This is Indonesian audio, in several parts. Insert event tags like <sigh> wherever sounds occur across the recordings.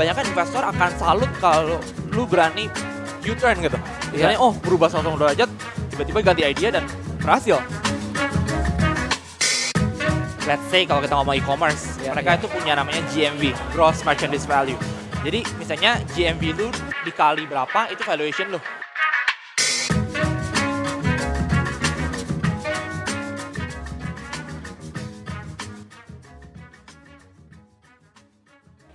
kebanyakan investor akan salut kalau lu berani U-turn gitu. Misalnya, oh berubah 180 derajat, tiba-tiba ganti idea dan berhasil. Let's say kalau kita ngomong e-commerce, Ya, mereka ya. itu punya namanya GMV, Gross Merchandise Value. Jadi misalnya GMV lu dikali berapa, itu valuation lu.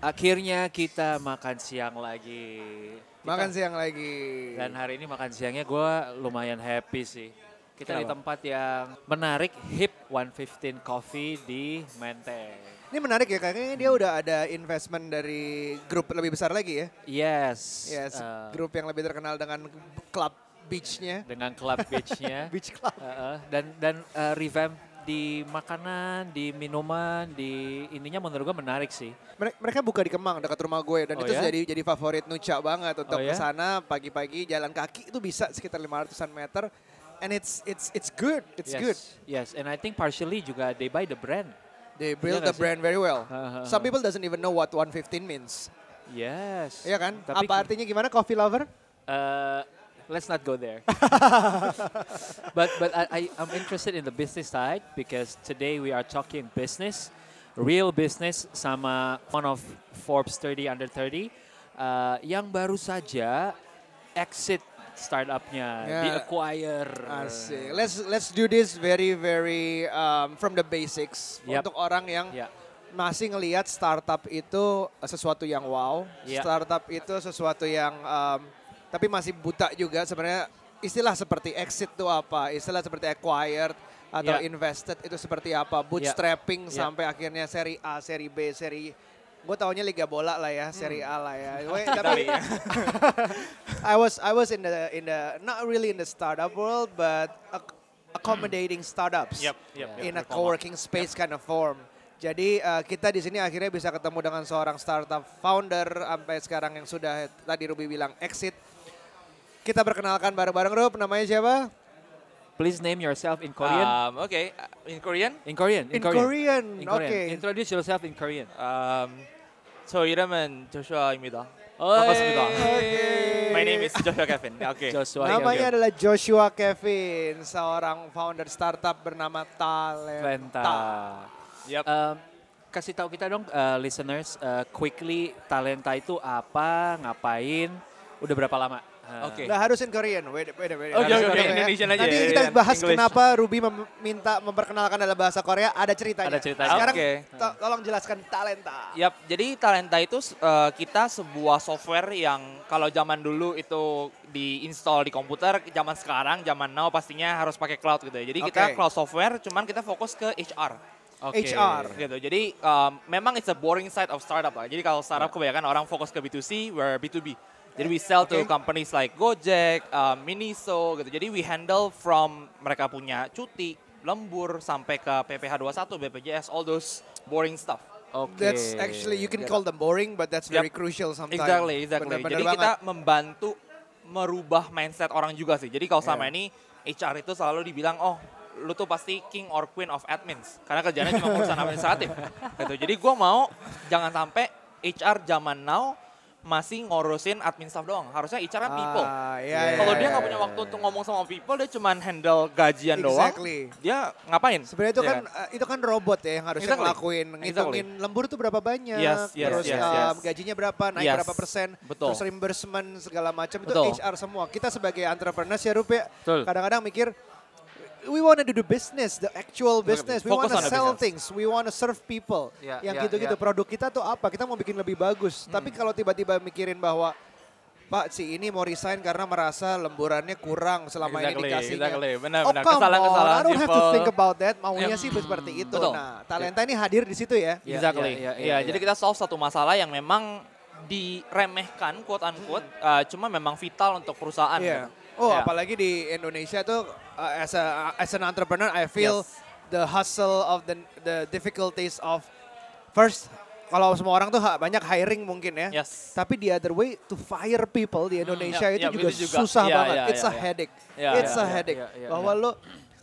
Akhirnya kita makan siang lagi. Kita- Makan siang lagi. Dan hari ini makan siangnya gue lumayan happy sih. Kita di Kenapa? tempat yang menarik, hip 115 Coffee di Menteng. Ini menarik ya, kayaknya dia udah ada investment dari grup lebih besar lagi ya. Yes. Yes, eh, grup yang lebih terkenal dengan club beachnya. dengan club beachnya. <laughs> Beach club. Uh, uh, dan dan uh, revamp di makanan, di minuman, di ininya menurut gue menarik sih. Mere- Mereka buka di Kemang dekat rumah gue dan Oh itu ya? jadi jadi favorit Nuca banget untuk Oh ya? ke sana pagi-pagi jalan kaki itu bisa sekitar 500-an meter and it's it's it's good. It's yes. good. Yes, and I think partially juga they buy the brand. They build nggak the brand very well. Some people doesn't even know what 115 means. Yes. Iya kan? Tapi Apa artinya gimana coffee lover? Uh, let's not go there. <laughs> but but I, I I'm interested in the business side because today we are talking business, real business sama one of Forbes 30 under 30 uh, yang baru saja exit startupnya, Ya. di acquire. Asik. Let's let's do this very very um, from the basics Yep. untuk orang yang Ya. masih ngelihat startup itu sesuatu yang wow, Ya. startup itu sesuatu yang um, tapi masih buta juga sebenarnya istilah seperti exit itu apa, istilah seperti acquired atau Ya. invested itu seperti apa, bootstrapping Ya. sampai akhirnya seri A, seri B, seri gue taunya liga bola lah ya, seri A lah ya. Hmm. <laughs> tapi <laughs> I was I was in the in the not really in the startup world but ac- accommodating startups Yep, yep, yep. in a co-working space kind of form. Jadi uh, kita di sini akhirnya bisa ketemu dengan seorang startup founder sampai sekarang yang sudah tadi Ruby bilang exit. Kita perkenalkan bareng-bareng Rub, namanya siapa? Please name yourself in Korean. Um, Oke, in Korean, in Korean. In Korean, In oke. Korean. Introduce yourself in Korean. um, 저 이름은 조슈아입니다. Oi. 반갑습니다. Oke. My name is Joshua Kevin. Oke. Joshua. Namanya adalah Joshua Kevin, seorang founder startup bernama Talenta. Talenta. Yep. Um, kasih tahu kita dong uh, listeners uh, quickly talenta itu apa, ngapain, udah berapa lama? Oke. Nggak harus in Korean, wait, wait, wait. Oke, Harus oke, ya. Indonesian aja Nanti ya, kita ya, bahas English. kenapa Ruby meminta memperkenalkan dalam bahasa Korea, ada ceritanya. Ada ceritanya. Sekarang Oke. to- tolong jelaskan talenta. Yap, jadi Talenta itu uh, kita sebuah software yang kalau zaman dulu itu diinstal di komputer, zaman sekarang, zaman now pastinya harus pakai cloud gitu ya. Jadi kita Oke. cloud software, cuman kita fokus ke HR Oke. HR. gitu. Jadi um, memang it's a boring side of startup lah. Jadi kalau startup kebanyakan orang fokus ke B2C, we're B2B. Jadi we sell to Oke. companies like Gojek, um, Miniso gitu. Jadi we handle from mereka punya cuti, lembur sampai ke PPH 21, BPJS, all those boring stuff. Oke. That's actually you can call them boring, but that's very crucial sometimes. Exactly, exactly. Bener-bener Jadi banget. kita membantu merubah mindset orang juga sih. Jadi kalau selama Yeah. ini HR itu selalu dibilang, oh lu tuh pasti king or queen of admins. Karena kerjanya cuma <laughs> urusan administratif. gitu. Jadi gue mau jangan sampai HR zaman now masih ngurusin admin staff doang. Harusnya HR kan people. Ah, iya, Kalau iya, dia nggak iya, punya iya. waktu untuk ngomong sama people, dia cuma handle gajian doang. Exactly. Dia ngapain? Sebenarnya itu Iya kan uh, itu kan robot ya yang harusnya Exactly. ngelakuin, ngitungin lembur tuh berapa banyak, Yes, yes, terus yes, um, yes. gajinya berapa, naik Yes. berapa persen, Betul. terus reimbursement segala macam itu. HR semua. Kita sebagai entrepreneurs ya Rup ya, kadang-kadang mikir we want to do the business, the actual business. We want to sell business. things. We want to serve people. Ya, yang ya, gitu-gitu. ya. Produk kita tuh apa? Kita mau bikin lebih bagus. Tapi kalau tiba-tiba mikirin bahwa Pak si ini mau resign karena merasa lemburannya kurang selama ini Exactly, dikasihnya. exactly. Benar, oh benar. come Kesalahan-kesalahan on, I don't have to think about that. Maunya Yep. sih seperti itu. Betul. Nah, talenta ini hadir di situ ya. Iya, Exactly. iya, Iya, iya, iya. jadi kita solve satu masalah yang memang diremehkan quote unquote uh, cuma memang vital untuk perusahaan. Iya. gitu. Oh, Iya. apalagi di Indonesia tuh uh, as a as an entrepreneur I feel Yes. the hustle of the the difficulties of first kalau semua orang tuh banyak hiring mungkin ya. Yes. Tapi the other way to fire people di Indonesia ya, itu ya, juga itu juga. susah Iya, banget. iya, It's iya, a iya. headache. Iya, It's iya, a headache. iya, iya, Bahwa lo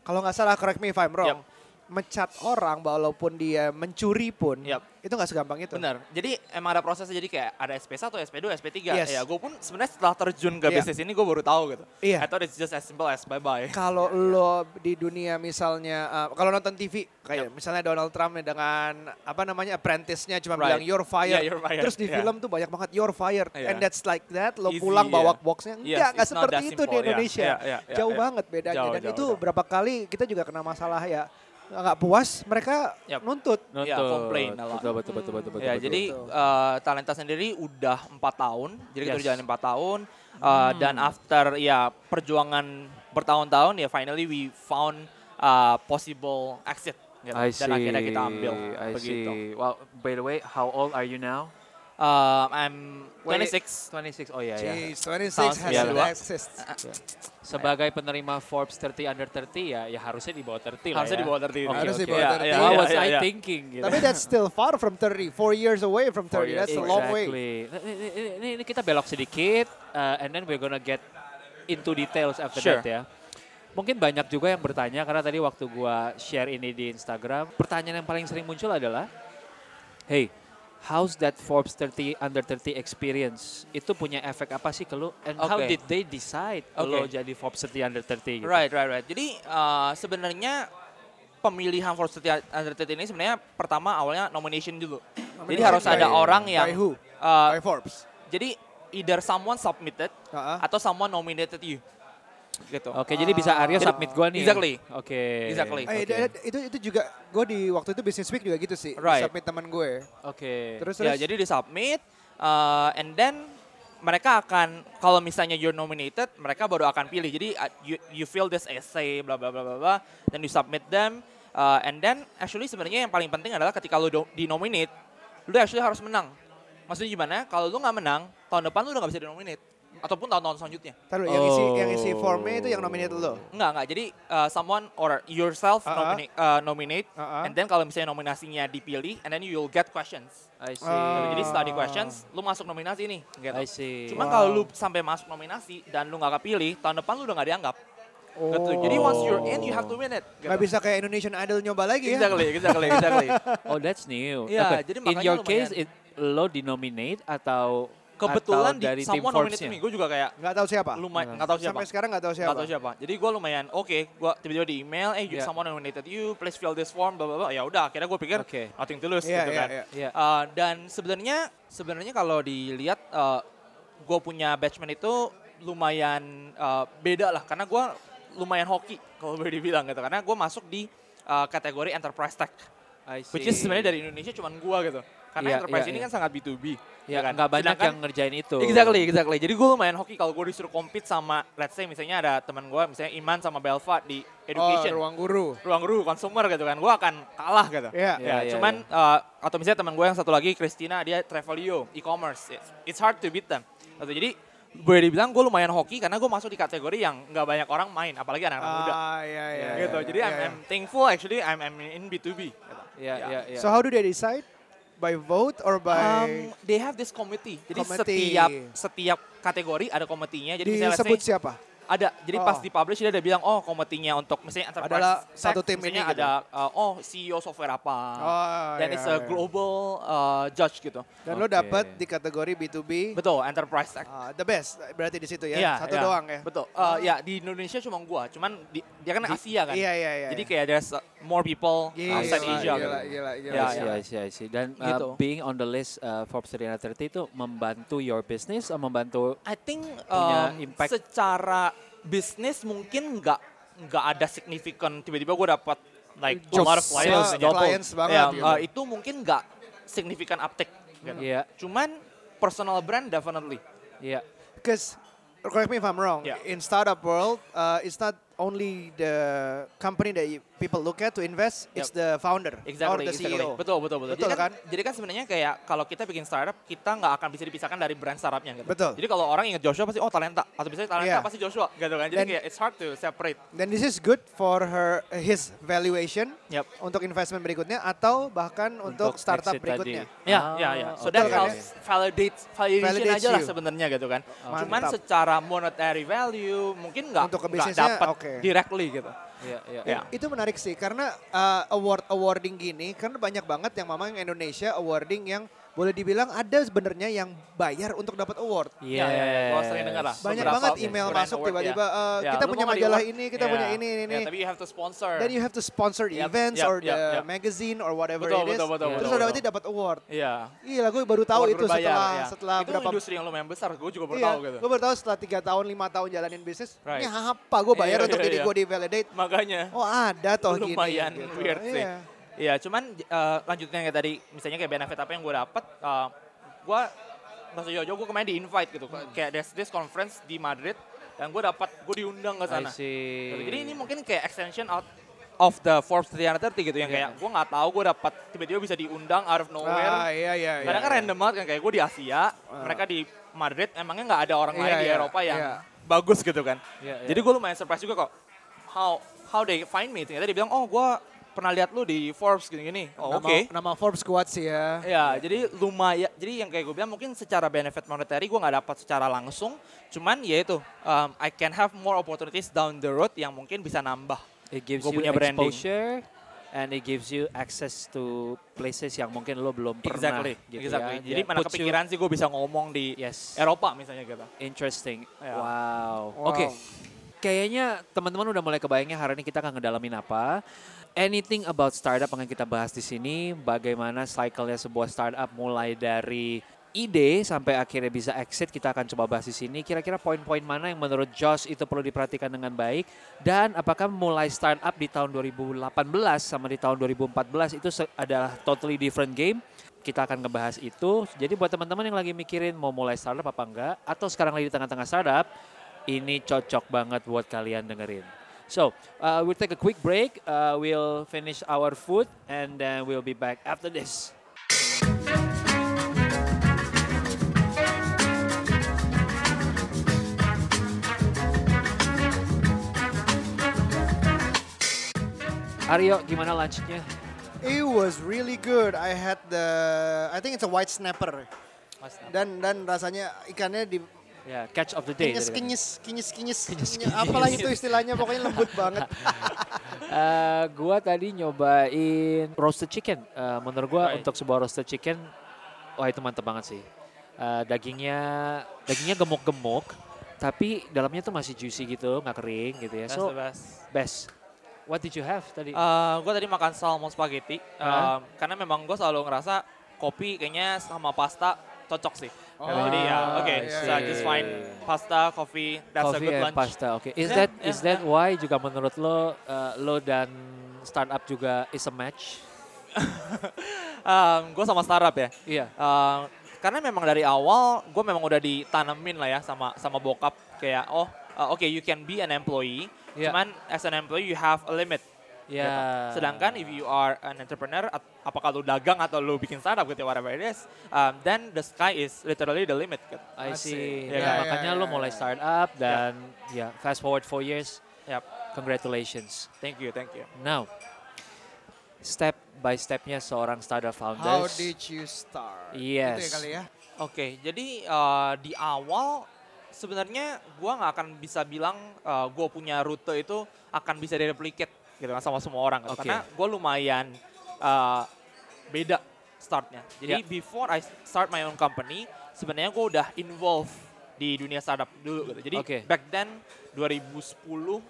kalau nggak salah correct me if I'm wrong. Yep. Mencat orang walaupun dia mencuri pun Yep. Itu nggak segampang itu. Benar. Jadi emang ada prosesnya jadi kayak ada SP1, SP2, SP3. Yes. Ya gue pun sebenarnya setelah terjun ke Iya. bisnis ini gue baru tahu gitu. Iya. I thought it's just as simple as bye-bye. Kalau lo di dunia misalnya, uh, kalau nonton TV, kayak Yep. misalnya Donald Trump dengan apa namanya apprentice-nya cuma Right. bilang you're fired. Yeah, you're fired. Terus di Yeah. film tuh banyak banget you're fired. Yeah. And that's like that, lo Easy, pulang bawa yeah. boxnya. Yes, Enggak, nggak it's not seperti itu di simple. Yeah, Indonesia. yeah, yeah, yeah, Jauh yeah. banget bedanya. Jauh, Dan jauh, itu jauh. berapa kali kita juga kena masalah ya nggak puas, mereka Yep. nuntut. Iya, Nuntut. complain a lot. Betul, betul, betul, betul, betul. ya betul. jadi uh, talenta sendiri udah empat tahun, jadi kita Yes. udah jalan empat tahun. Uh, Dan after ya perjuangan bertahun-tahun ya finally we found uh, possible exit. Gitu. I see. Dan akhirnya kita ambil I begitu. see. Well, by the way, how old are you now? Uh, I'm Wait, 26. 26. Oh ya ya. Jeez, 26 Tahun has 92. an access. Sebagai penerima Forbes 30 under 30 ya, ya harusnya di bawah 30 lah Harusnya ya. di bawah 30. Oke, Harus di oke. bawah Iya, 30. iya, What iya, was iya, I iya. thinking? Gitu. Tapi that's still far from 30. Four years away from 30. Four years. That's a long way. Exactly. Ini, ini, ini, ini kita belok sedikit, uh, and then we're gonna get into details after Sure. that ya. Mungkin banyak juga yang bertanya karena tadi waktu gua share ini di Instagram, pertanyaan yang paling sering muncul adalah, hey, how's that Forbes 30 under 30 experience? Itu punya efek apa sih ke lu? And how Oke. did they decide lo Oke. jadi Forbes 30 under 30? Gitu? Right, right, right. Jadi uh, sebenarnya pemilihan Forbes 30 Under 30 ini sebenarnya pertama awalnya nomination dulu. Jadi Nomination harus ada by- orang yang by who? uh, By Forbes. jadi either someone submitted Uh-uh. atau someone nominated you. Gitu. Oke, jadi bisa Aryo Jadi- submit gua nih. Exactly. Oke. Exactly. Eh, itu itu juga gue di waktu itu Business Week juga gitu sih. Right. Submit teman gue. Oke. Terus Ya, terus. jadi di submit uh, and then mereka akan kalau misalnya you're nominated, mereka baru akan pilih. Jadi uh, you, you fill this essay bla bla bla bla bla, then you submit them uh, and then actually sebenarnya yang paling penting adalah ketika lu do- di nominate, lu actually harus menang. Maksudnya gimana? Kalau lu nggak menang, tahun depan lu udah nggak bisa di nominate ataupun tahun-tahun selanjutnya. Taruh yang isi yang isi Oh. formnya itu yang nominate lo. Enggak, enggak. Jadi uh, someone or yourself Uh-uh. nominate, uh, nominate Uh-uh. and then kalau misalnya nominasinya dipilih and then you will get questions. I see. Oh. Jadi study questions, lu masuk nominasi nih. Gitu. I see. Cuman Wow. kalau lu sampai masuk nominasi dan lu nggak kepilih, tahun depan lu udah nggak dianggap. Gitu. Jadi once you're in, you have to win it. Gitu. Gak bisa kayak Indonesian Idol nyoba lagi ya. Exactly, exactly, exactly. <laughs> Oh, that's new. Iya, Oke, jadi In your case, it, lo dinominate atau Kebetulan atau di dari tim someone nominate Forbes-nya? me, gue juga kayak Gak tahu siapa. lumayan nggak tahu siapa. Sampai sekarang gak tahu siapa. Nggak tahu siapa. Jadi gue lumayan oke, gue tiba-tiba di email, eh Yeah. someone nominated you, please fill this form, blah blah blah. Ya udah, akhirnya gue pikir Oke. nothing to lose Iya, gitu iya, kan. iya. Iya. Uh, dan sebenarnya sebenarnya kalau dilihat uh, gue punya batchman itu lumayan uh, beda lah karena gue lumayan hoki kalau boleh dibilang gitu karena gue masuk di uh, kategori enterprise tech I see. which is sebenarnya dari Indonesia cuman gue gitu karena Iya, enterprise iya, ini iya. kan sangat B2B Ya, kan? nggak banyak Sedangkan- yang ngerjain itu. Exactly, exactly. Jadi gue lumayan hoki kalau gue disuruh compete sama, let's say misalnya ada teman gue, misalnya Iman sama Belva di education, Oh, ruang guru. ruang guru, consumer gitu kan, gue akan kalah gitu. Iya. Iya, Ya, iya, cuman uh, atau misalnya teman gue yang satu lagi Christina dia Travelio e-commerce. It's, it's hard to beat them. Gitu. Jadi boleh dibilang gue lumayan hoki karena gue masuk di kategori yang nggak banyak orang main, apalagi anak-anak muda. Ah, iya, iya. Gitu. iya, Jadi iya, I'm, iya. I'm thankful actually I'm, I'm in B2B. Gitu. Iya, iya, iya. So how do they decide? By vote or by Um, they have this committee. Jadi Committee. setiap setiap kategori ada komitinya. Jadi misalnya disebut say, siapa? Ada. Jadi Oh. pas di publish dia ada bilang oh komitinya untuk misalnya enterprise Adalah tech, satu tim misalnya ini gitu. ada uh, oh CEO software apa. Oh, Dan iya, it's a iya. global uh, judge gitu. Dan lo Oke. dapat di kategori B2B. Betul, enterprise tech. ah, the best berarti di situ ya. Iya, Satu iya. doang ya. Betul. Uh, ya di Indonesia cuma gua, cuman di, dia kan Di- Asia kan. Iya, iya, iya. Jadi kayak there's uh, more people Gila, outside gila, Asia. gila, gitu. gila, gila. Ya, see, ya. I see, I see. Dan uh, Gitu. being on the list uh, Forbes 30 under 30 itu membantu your business atau membantu I think Punya um, impact. secara bisnis mungkin nggak nggak ada significant tiba-tiba gue dapat like a Just lot of clients. clients banget Ya, gitu. uh, itu mungkin nggak significant uptick. Gitu. Iya, Cuman personal brand definitely. iya. Because correct me if I'm wrong. Yeah. In startup world, uh, it's not only the company that you, people look at to invest, it's the founder or Exactly, the exactly. CEO. Betul, betul, betul. Betul jadi kan, kan? jadi kan sebenarnya kayak kalau kita bikin startup, kita nggak akan bisa dipisahkan dari brand startupnya gitu. Betul. Jadi kalau orang ingat Joshua pasti oh talenta atau misalnya talenta Yeah. pasti Joshua gitu kan. Jadi Dan- kayak it's hard to separate. Then this is good for her his valuation Yep. untuk investment berikutnya atau bahkan untuk, startup exit berikutnya. Ya, Ah, ya, ya. So oke, that kan helps validate validation Validates aja lah sebenarnya gitu kan. Cuman Mantap. secara monetary value mungkin nggak Untuk nggak dapat oke Oke. directly gitu. Iya, iya. Ya. Itu menarik sih karena uh, award awarding gini karena banyak banget yang memang Indonesia awarding yang boleh dibilang ada sebenarnya yang bayar untuk dapat award. Iya, iya, iya. Gua sering dengar lah. Banyak Beberapa banget email brand masuk award, tiba-tiba ya. uh, Ya, kita lu punya majalah di-award? ini, kita Ya. punya ini ini ini. Ya, tapi you have to sponsor. Then you have to sponsor the Yep, events yep, or yep, the yep. magazine or whatever Betul, it is. betul, betul, Terus betul, udah betul. berarti dapat award. Iya. Gila gue baru tahu Award itu berbayar, setelah ya. setelah itu berapa industri yang lumayan besar, gue juga baru Iya, tahu gitu. gue baru tahu setelah tiga tahun, lima tahun jalanin bisnis. Right. Ini apa gue bayar Iya, untuk iya, diri iya. gue di validate. Makanya. Oh ada toh gini. lumayan gitu. weird sih. Iya. Iya, cuman uh, lanjutnya kayak tadi, misalnya kayak benefit apa yang gue dapet, uh, gue nggak usah jauh-jauh, gue kemarin di invite gitu, kayak there's this conference di Madrid, dan gue dapat, gue diundang ke sana. Jadi ini mungkin kayak extension out of the Forbes 330 gitu, yang Iya. kayak gue nggak tahu gue dapat tiba-tiba bisa diundang out of nowhere. Ah, iya iya. iya. Kadang kan random banget kan, kayak gue di Asia, mereka di Madrid, emangnya nggak ada orang lain Iya, di iya, Eropa yang iya. bagus gitu kan. Iya, iya. Jadi gue lumayan surprise juga kok. How how they find me? Ternyata dia bilang, oh gue pernah lihat lu di Forbes gini-gini. Oh nama, oke. Nama Forbes kuat sih ya. Ya, jadi lumayan. Jadi yang kayak gue bilang mungkin secara benefit monetary gue nggak dapat secara langsung. Cuman ya itu, um, I can have more opportunities down the road yang mungkin bisa nambah. It gives Gua you punya branding. exposure and it gives you access to places yang mungkin lo belum pernah. Exactly, gitu exactly. ya. Jadi Yeah, mana puts you- kepikiran sih gue bisa ngomong di Yes. Eropa misalnya gitu. Interesting. Ya. Wow. Wow. Oke. Kayaknya teman-teman udah mulai kebayangnya hari ini kita akan ngedalamin apa. Anything about startup akan kita bahas di sini. Bagaimana cycle-nya sebuah startup mulai dari ide sampai akhirnya bisa exit kita akan coba bahas di sini. Kira-kira poin-poin mana yang menurut Josh itu perlu diperhatikan dengan baik dan apakah mulai startup di tahun 2018 sama di tahun 2014 itu adalah totally different game. Kita akan ngebahas itu. Jadi buat teman-teman yang lagi mikirin mau mulai startup apa enggak atau sekarang lagi di tengah-tengah startup, ini cocok banget buat kalian dengerin. So, uh, we'll take a quick break. Uh, we'll finish our food and then we'll be back after this. Aryo, gimana lunchnya? It was really good. I had the, I think it's a white snapper. Dan dan rasanya ikannya di Ya, catch of the day. kinyes tadi kan. kinyes kinyes kinyes. <laughs> Kinyes-kinyes. Apalah itu istilahnya pokoknya lembut banget. <laughs> Eh, gua tadi nyobain roasted chicken. Eh, menurut gua Right. untuk sebuah roasted chicken, wah itu mantep banget sih. Eh, dagingnya dagingnya gemuk-gemuk, tapi dalamnya tuh masih juicy gitu, nggak kering gitu ya. That's So the best. best. What did you have tadi? gue tadi makan salmon spaghetti Hah? um, karena memang gue selalu ngerasa kopi kayaknya sama pasta cocok sih. Oh, Jadi ya oke, iya, so I just find pasta, coffee, that's Coffee a good and lunch. pasta. Oke. Is Yeah, that yeah, is that why juga menurut lo eh, lo dan startup juga is a match? <laughs> gue sama startup ya. Iya. Um, karena memang dari awal gue memang udah ditanemin lah ya sama sama bokap kayak oh uh, oke you can be an employee, Yeah. cuman as an employee you have a limit. Ya. gitu. Sedangkan if you are an entrepreneur, at- apakah lu dagang atau lu bikin startup gitu whatever it is, um, then the sky is literally the limit. Gitu. I see. Ya, Ya, ya, makanya ya, lo ya, mulai ya. startup dan ya fast forward four years. Yap. Congratulations. Thank you, thank you. Now, step by stepnya seorang startup How founders. did you start? Yes. Gitu ya kali ya. Oke, jadi uh, di awal sebenarnya gua nggak akan bisa bilang uh, gua punya rute itu akan bisa direplicate gitu kan sama semua orang kan. Oke. karena gue lumayan uh, beda startnya. Jadi Ya. before I start my own company, sebenarnya gue udah involved di dunia startup dulu gitu. Jadi Oke. back then 2010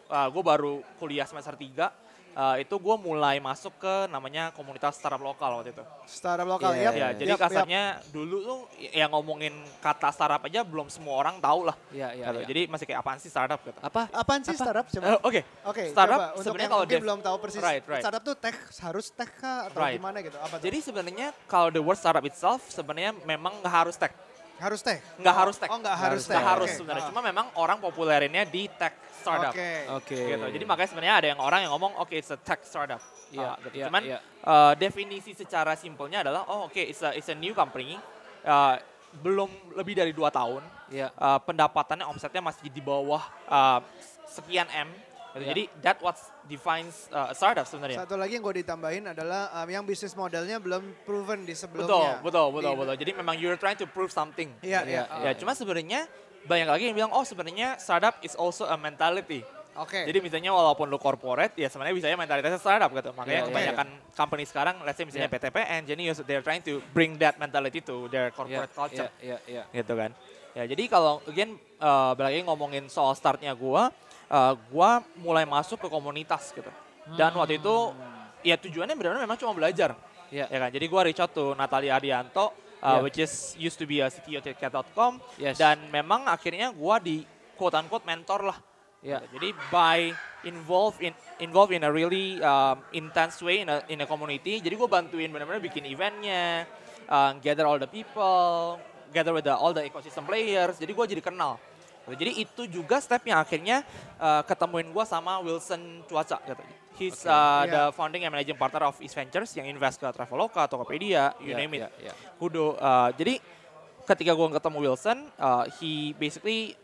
uh, gue baru kuliah semester 3 uh, itu gue mulai masuk ke namanya komunitas startup lokal waktu itu. Startup lokal Iya, yap. Ya, Yap, jadi kasarnya dulu tuh yang ngomongin kata startup aja belum semua orang tahu lah. Ya, ya, gitu. ya. Jadi masih kayak apaan sih startup gitu. Apa? Apaan sih Apa? startup? Coba. Eh, Oke, Oke, startup coba. Untuk sebenarnya kalau mungkin dev- belum tahu persis. Right, right. Startup tuh tech harus tech kah atau Right. gimana gitu? Apa tuh? jadi sebenarnya kalau the word startup itself sebenarnya memang nggak harus tech. harus tech. Nggak harus tech. Oh, nggak harus tech. Nggak harus Oke. sebenarnya. Ah. Cuma memang orang populerinnya di tech startup. Oke. Oke. Gitu. Jadi makanya sebenarnya ada yang orang yang ngomong oke it's a tech startup. Ah, Iya, gitu. iya, Cuman iya. uh, definisi secara simpelnya adalah oh oke it's a it's a new company. Uh, belum lebih dari dua tahun. Ya. uh, pendapatannya omsetnya masih di bawah uh, sekian M. gitu. Ya. Jadi that what defines uh, a startup sebenarnya. Satu lagi yang gue ditambahin adalah um, yang bisnis modelnya belum proven di Betul, sebelumnya. betul, betul, Di- betul. Jadi memang you're trying to prove something. Iya, iya. Iya, Ya, cuma sebenarnya banyak lagi yang bilang oh sebenarnya startup is also a mentality. Oke. Jadi misalnya walaupun lu corporate, ya sebenarnya bisa mentalitasnya startup gitu. Makanya Iya, iya, kebanyakan company sekarang, let's say misalnya Iya. PTPN, Genius, they're trying to bring that mentality to their Yeah, corporate culture. yeah, yeah, yeah. Gitu kan. Ya jadi kalau again, uh, lagi ngomongin soal startnya gua, uh, gua mulai masuk ke komunitas gitu. Dan waktu itu, ya tujuannya benar-benar memang cuma belajar. Yeah. Ya kan, jadi gua reach out to Natalia Arianto, uh, Yeah. which is used to be a CTO at Cat.com. Yes. Dan memang akhirnya gua di quote unquote mentor lah. Yeah. Jadi by involved in involved in a really um, intense way in a, in a community. Jadi gue bantuin benar-benar bikin eventnya, uh, gather all the people, gather with the, all the ecosystem players. Jadi gue jadi kenal. Gitu. Jadi itu juga step yang akhirnya uh, ketemuin gue sama Wilson Cuaca. Gitu. He's Okay. uh, Yeah. the founding and managing partner of East Ventures yang invest ke Traveloka, Tokopedia, you Yeah, name it. yeah, yeah. Kudo. Uh, jadi ketika gue ketemu Wilson, uh, he basically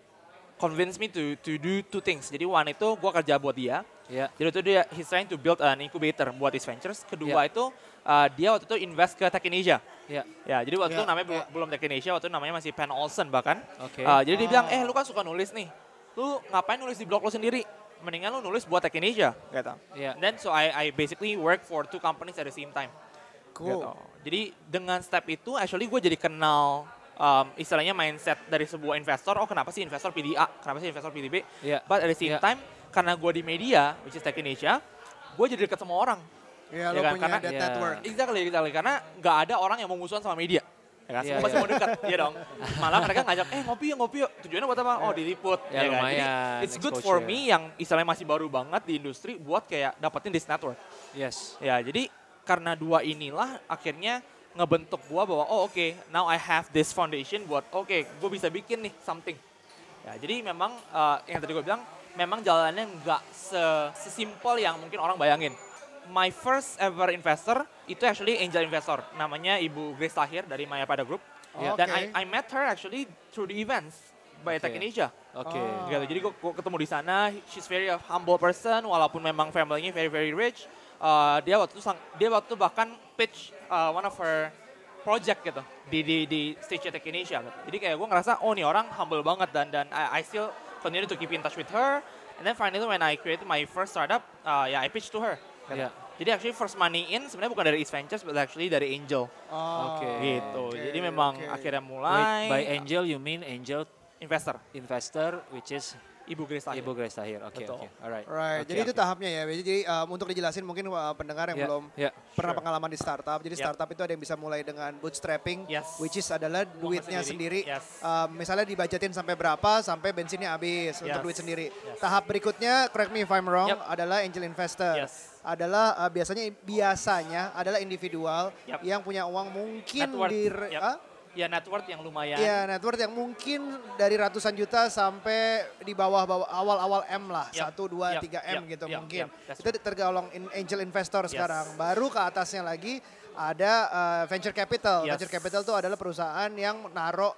convince me to to do two things. Jadi one itu gue kerja buat dia. Yeah. Jadi itu dia he's trying to build an incubator buat his ventures. Kedua Yeah. itu uh, dia waktu itu invest ke Tech Indonesia. Yeah. Ya, jadi waktu itu Yeah, namanya belum yeah. belum Tech Indonesia, waktu itu namanya masih Pen Olsen bahkan. Oke. Uh, jadi dia bilang, Oh. eh lu kan suka nulis nih, lu ngapain nulis di blog lu sendiri? Mendingan lu nulis buat Tech Indonesia, gitu. Yeah. And then so I I basically work for two companies at the same time. Cool. Gitu. Jadi dengan step itu actually gue jadi kenal um, istilahnya mindset dari sebuah investor. Oh kenapa sih investor pilih A? Kenapa sih investor pilih B? Yeah. But at the same Yeah. time karena gue di media, which is Tech Indonesia, gue jadi dekat sama orang. Ya, Ya lo kan, punya karena- that Yeah. network. Exactly, exactly. Karena nggak ada orang yang mau musuhan sama media. Ya kan? Iya, Semua pasti iya. mau dekat, ya dong. Malah mereka ngajak, eh ngopi yuk, ngopi yuk. Tujuannya buat apa? Oh diliput. Ya, kan? Jadi lumayan, it's good for me yang istilahnya masih baru banget di industri buat kayak dapetin this network. Yes. Ya, jadi karena dua inilah akhirnya ngebentuk gua bahwa oh oke, now I have this foundation buat oke, gua bisa bikin nih something. Ya, jadi memang uh, yang tadi gua bilang memang jalannya nggak se- sesimpel yang mungkin orang bayangin. My first ever investor itu actually angel investor, namanya Ibu Grace Tahir dari Maya Pada Group. Ya. Dan Oke. I, I met her actually through the events by Tech Oke. Indonesia Oke. Oh. gitu. Jadi gue ketemu di sana, she's very a humble person walaupun memang family-nya very very rich. Uh, dia waktu itu sang- dia waktu itu bahkan pitch uh, one of her project gitu di di di stage Tech Indonesia gitu. Jadi kayak gue ngerasa oh nih orang humble banget dan dan I, I still continue to keep in touch with her. And then finally when I created my first startup, uh, ya I pitched to her. Yeah. Jadi actually first money in sebenarnya bukan dari East Ventures, but actually dari Angel Oh, Oke. gitu. oke, Jadi memang oke. akhirnya Wait, mulai by angel you mean angel investor investor which is Ibu Grace Tahir. Ibu Grace Tahir. Oke, Betul. oke. Alright. Right, Oke, jadi itu oke. tahapnya ya. Jadi um, untuk dijelasin mungkin uh, pendengar yang Ya, belum ya. pernah Sure. pengalaman di startup. Jadi Yep. startup itu ada yang bisa mulai dengan bootstrapping, Yes. which is adalah duitnya sendiri. sendiri, yes. Um, misalnya dibajetin sampai berapa, sampai bensinnya habis untuk Yes. duit sendiri. Yes. Tahap berikutnya, correct me if I'm wrong, Yep. adalah angel investor. Yes. Adalah uh, biasanya biasanya adalah individual Yep. yang punya uang mungkin di Yep. ah? Ya net worth yang lumayan. Ya, net worth yang mungkin dari ratusan juta sampai di bawah bawah awal-awal M lah, Yap, satu dua yap, tiga M yap, gitu yap, mungkin. that's Itu tergolong in- angel investor Yes. sekarang. Baru ke atasnya lagi ada uh, venture capital. Yes. Venture capital itu adalah perusahaan yang naruh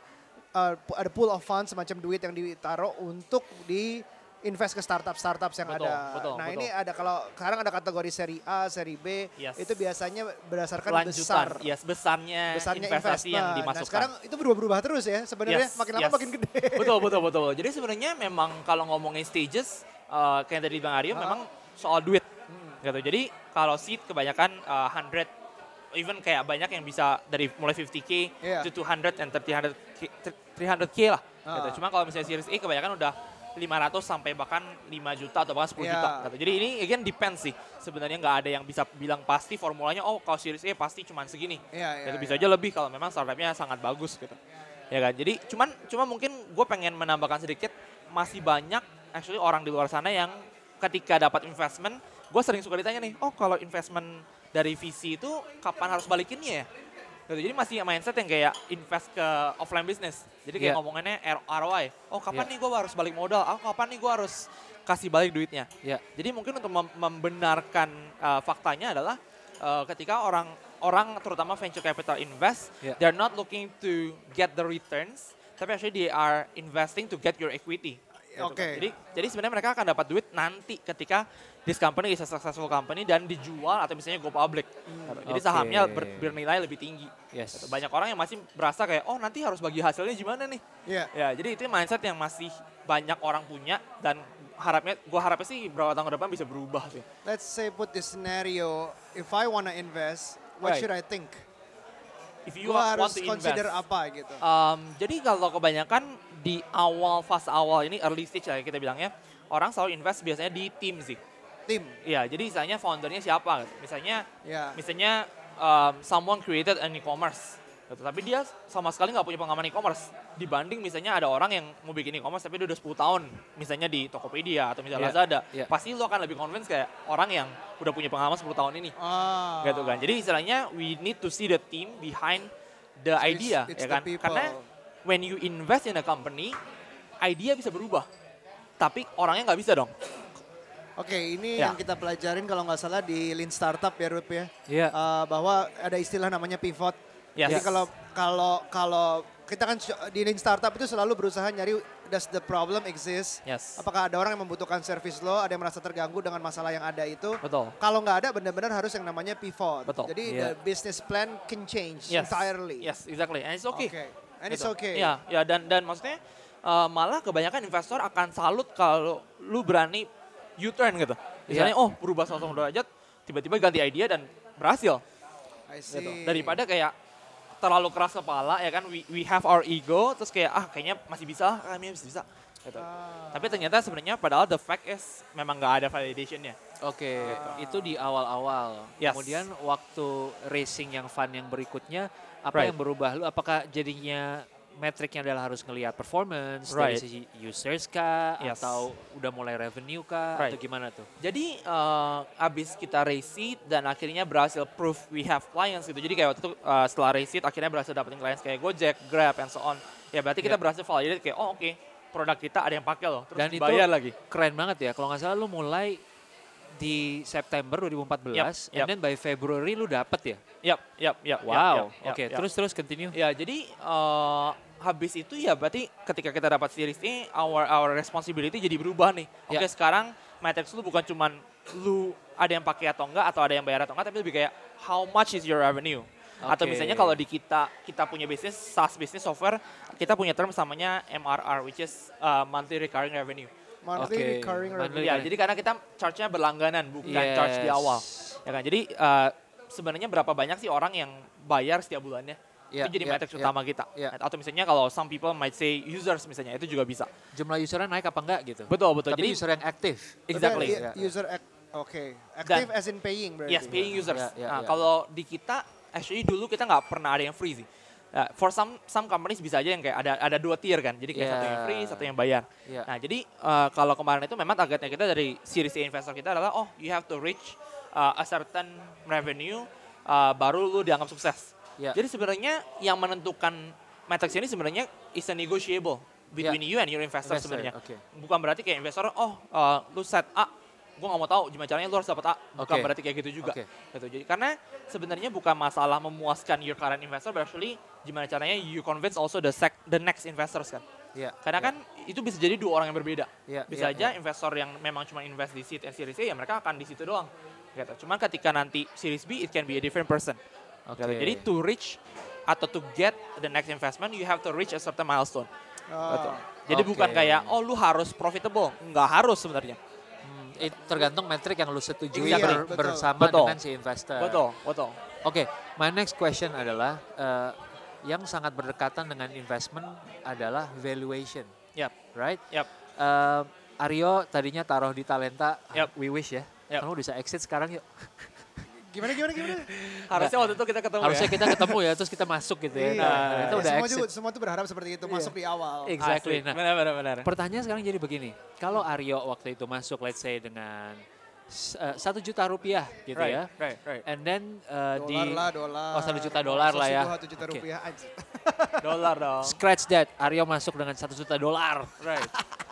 uh, ada pool of funds semacam duit yang ditaruh untuk di invest ke startup-startup yang Betul, ada. betul, nah betul. ini ada kalau sekarang ada kategori seri A, seri B, Yes. itu biasanya berdasarkan Kelanjutan, besar yes, besarnya, besarnya investasi yang investment. dimasukkan. Nah, sekarang itu berubah-berubah terus ya sebenarnya Yes, makin lama yes. makin gede. <laughs> betul, betul, betul. Jadi sebenarnya memang kalau ngomongin stages, uh, kayak tadi Bang Aryo, Ah. memang soal duit. Gitu. Jadi kalau seed kebanyakan uh, 100, even kayak banyak yang bisa dari mulai 50k Iya. to 200 and 300k, 300k lah. Ah. Gitu. Cuma kalau misalnya series A kebanyakan udah 500 sampai bahkan 5 juta atau bahkan 10 Iya. juta. Gitu. Jadi ini again depends sih. Sebenarnya nggak ada yang bisa bilang pasti formulanya, oh kalau series A pasti cuma segini. Iya, iya, itu bisa iya. aja lebih kalau memang startupnya sangat bagus gitu. Ya kan. Jadi cuman cuma mungkin gue pengen menambahkan sedikit masih banyak actually orang di luar sana yang ketika dapat investment, gue sering suka ditanya nih, oh kalau investment dari VC itu kapan harus balikinnya ya? Gitu. Jadi masih mindset yang kayak invest ke offline business. Jadi kayak Iya. ngomongannya ROI. Oh kapan Iya. nih gue harus balik modal? Oh kapan nih gue harus kasih balik duitnya? Ya. Jadi mungkin untuk mem- membenarkan uh, faktanya adalah uh, ketika orang orang terutama venture capital invest, Yeah. they're not looking to get the returns, tapi actually they are investing to get your equity. Gitu Oke. kan. Jadi jadi sebenarnya mereka akan dapat duit nanti ketika this company is a successful company dan dijual atau misalnya go public. Gitu. Jadi sahamnya ber- bernilai lebih tinggi. Yes. Gitu. Banyak orang yang masih berasa kayak oh nanti harus bagi hasilnya gimana nih? Iya. Ya, jadi itu mindset yang masih banyak orang punya dan harapnya, gue harapnya sih beberapa tahun ke depan bisa berubah sih. Let's say put this scenario, if I wanna invest, what Right. should I think? If you Gua want harus to consider apa gitu? Um, jadi kalau kebanyakan di awal fase awal ini early stage lah kita bilangnya orang selalu invest biasanya di tim sih. Tim, Iya, jadi misalnya foundernya siapa? Misalnya, ya. misalnya um, someone created an e-commerce, gitu. tapi dia sama sekali nggak punya pengalaman e-commerce. Dibanding misalnya ada orang yang mau bikin e-commerce tapi dia udah 10 tahun, misalnya di Tokopedia atau misalnya Iya, Lazada, iya. pasti lo akan lebih convince kayak orang yang udah punya pengalaman 10 tahun ini. Ah. gitu kan. Jadi istilahnya we need to see the team behind the So it's- idea it's ya kan. people. Karena when you invest in a company, idea bisa berubah. Tapi orangnya nggak bisa dong. Oke, ini Ya. yang kita pelajarin kalau nggak salah di Lean Startup ya Rup ya. Iya. Eh, bahwa ada istilah namanya pivot. Yes. Jadi kalau kalau kalau kita kan di Lean Startup itu selalu berusaha nyari does the problem exist? Yes. Apakah ada orang yang membutuhkan service lo, ada yang merasa terganggu dengan masalah yang ada itu? Betul. Kalau nggak ada benar-benar harus yang namanya pivot. Betul. Jadi Iya. the business plan can change Yes. entirely. Yes, exactly. And it's okay. Oke. And it's Gitu. okay. Iya, ya dan dan maksudnya uh, malah kebanyakan investor akan salut kalau lu berani U-turn gitu. Misalnya Iya. oh berubah 180 derajat, tiba-tiba ganti idea dan berhasil. I see. gitu. Daripada kayak terlalu keras kepala ya kan we, we have our ego terus kayak ah kayaknya masih bisa, ah, kayaknya masih bisa. Gitu. Ah. Tapi ternyata sebenarnya padahal the fact is memang nggak ada validationnya. Oke, itu di awal-awal. Yes. Kemudian waktu racing yang fun yang berikutnya, apa Right. yang berubah? Lu apakah jadinya metriknya adalah harus ngelihat performance dari Right. sisi users kah Yes. atau udah mulai revenue kah Right. atau gimana tuh? Jadi uh, abis kita race dan akhirnya berhasil proof we have clients gitu. Jadi kayak waktu itu uh, setelah race akhirnya berhasil dapetin clients kayak Gojek, Grab, and so on. Ya berarti kita Yeah. berhasil validate kayak oh oke produk kita ada yang pakai loh. Terus Dan itu lagi. Keren banget ya. Kalau nggak salah lu mulai di September 2014, Yep, and yep. then by February lu dapet ya? Yap, yap, yap. Wow. yap, yap, Oke, yap. terus terus continue. Ya, jadi uh, habis itu ya berarti ketika kita dapat series A, our our responsibility jadi berubah nih. Oke, Ya. sekarang matrix lu bukan cuman lu ada yang pakai atau enggak atau ada yang bayar atau enggak, tapi lebih kayak how much is your revenue. Atau Oke. misalnya kalau di kita kita punya bisnis SaaS bisnis software, kita punya term namanya MRR which is uh, monthly recurring revenue. Monthly Oke, recurring revenue. Ya, jadi karena kita charge-nya berlangganan bukan charge di Yes. awal. Ya kan? Jadi uh, sebenarnya berapa banyak sih orang yang bayar setiap bulannya? Ya, itu jadi ya, matrix ya. utama kita. ya. Atau misalnya kalau some people might say users misalnya itu juga bisa. Jumlah usernya naik apa enggak gitu? Betul betul. Tapi jadi user yang aktif. Exactly. Ya. User act- oke. Active as in paying berarti. Yes, paying users. Ya, ya, nah, ya. kalau di kita actually dulu kita nggak pernah ada yang free sih. Nah, for some some companies bisa aja yang kayak ada ada dua tier kan. Jadi kayak Ya. satu yang free, satu yang bayar. Ya. Nah, jadi uh, kalau kemarin itu memang targetnya kita dari series A investor kita adalah oh you have to reach uh, a certain revenue uh, baru lu dianggap sukses. Ya. Jadi sebenarnya yang menentukan matrix ini sebenarnya is a negotiable between you and your investor, Investor, sebenarnya. oke. Bukan berarti kayak investor oh uh, lu set A, gue nggak mau tahu gimana caranya lu harus dapat A. Bukan Oke. berarti kayak gitu juga. Oke. Gitu. Jadi karena sebenarnya bukan masalah memuaskan your current investor, but actually gimana caranya you convince also the sec, the next investors kan. Ya, Karena ya. kan itu bisa jadi dua orang yang berbeda. Ya, Bisa ya, aja ya. investor yang memang cuma invest di seed and series A ya mereka akan di situ doang. Gitu. Cuman ketika nanti series B it can be a different person. Oke. Gitu. Jadi to reach atau to get the next investment you have to reach a certain milestone. Ah. Gitu. Jadi bukan Oke. kayak oh lu harus profitable, nggak harus sebenarnya. Hmm, it tergantung metrik yang lu setujui Iya, ber- betul. bersama Betul. dengan si investor. Betul, betul. Oke, my next question adalah eh, yang sangat berdekatan dengan investment adalah valuation, Yap, right? yap. Eh, Aryo tadinya taruh di talenta, Yap. we wish ya. Yap. Kamu bisa exit sekarang yuk. Gimana gimana gimana? Harusnya waktu itu kita ketemu Harusnya ya. kita ketemu ya, terus kita masuk gitu ya. Iya. Nah, Nah, ternyata Ya, udah semua exit. juga semua tuh berharap seperti itu masuk di awal. Exactly. Asli. Nah, benar, benar, benar. Pertanyaan sekarang jadi begini, kalau Aryo waktu itu masuk, let's say dengan satu juta rupiah gitu right, ya, right, right. and then eh, di Dolar lah, dolar. Oh, satu juta dolar lah ya. Satu juta Oke. rupiah <laughs> aja. Dolar dong. scratch that, Aryo masuk dengan satu juta dolar, Right,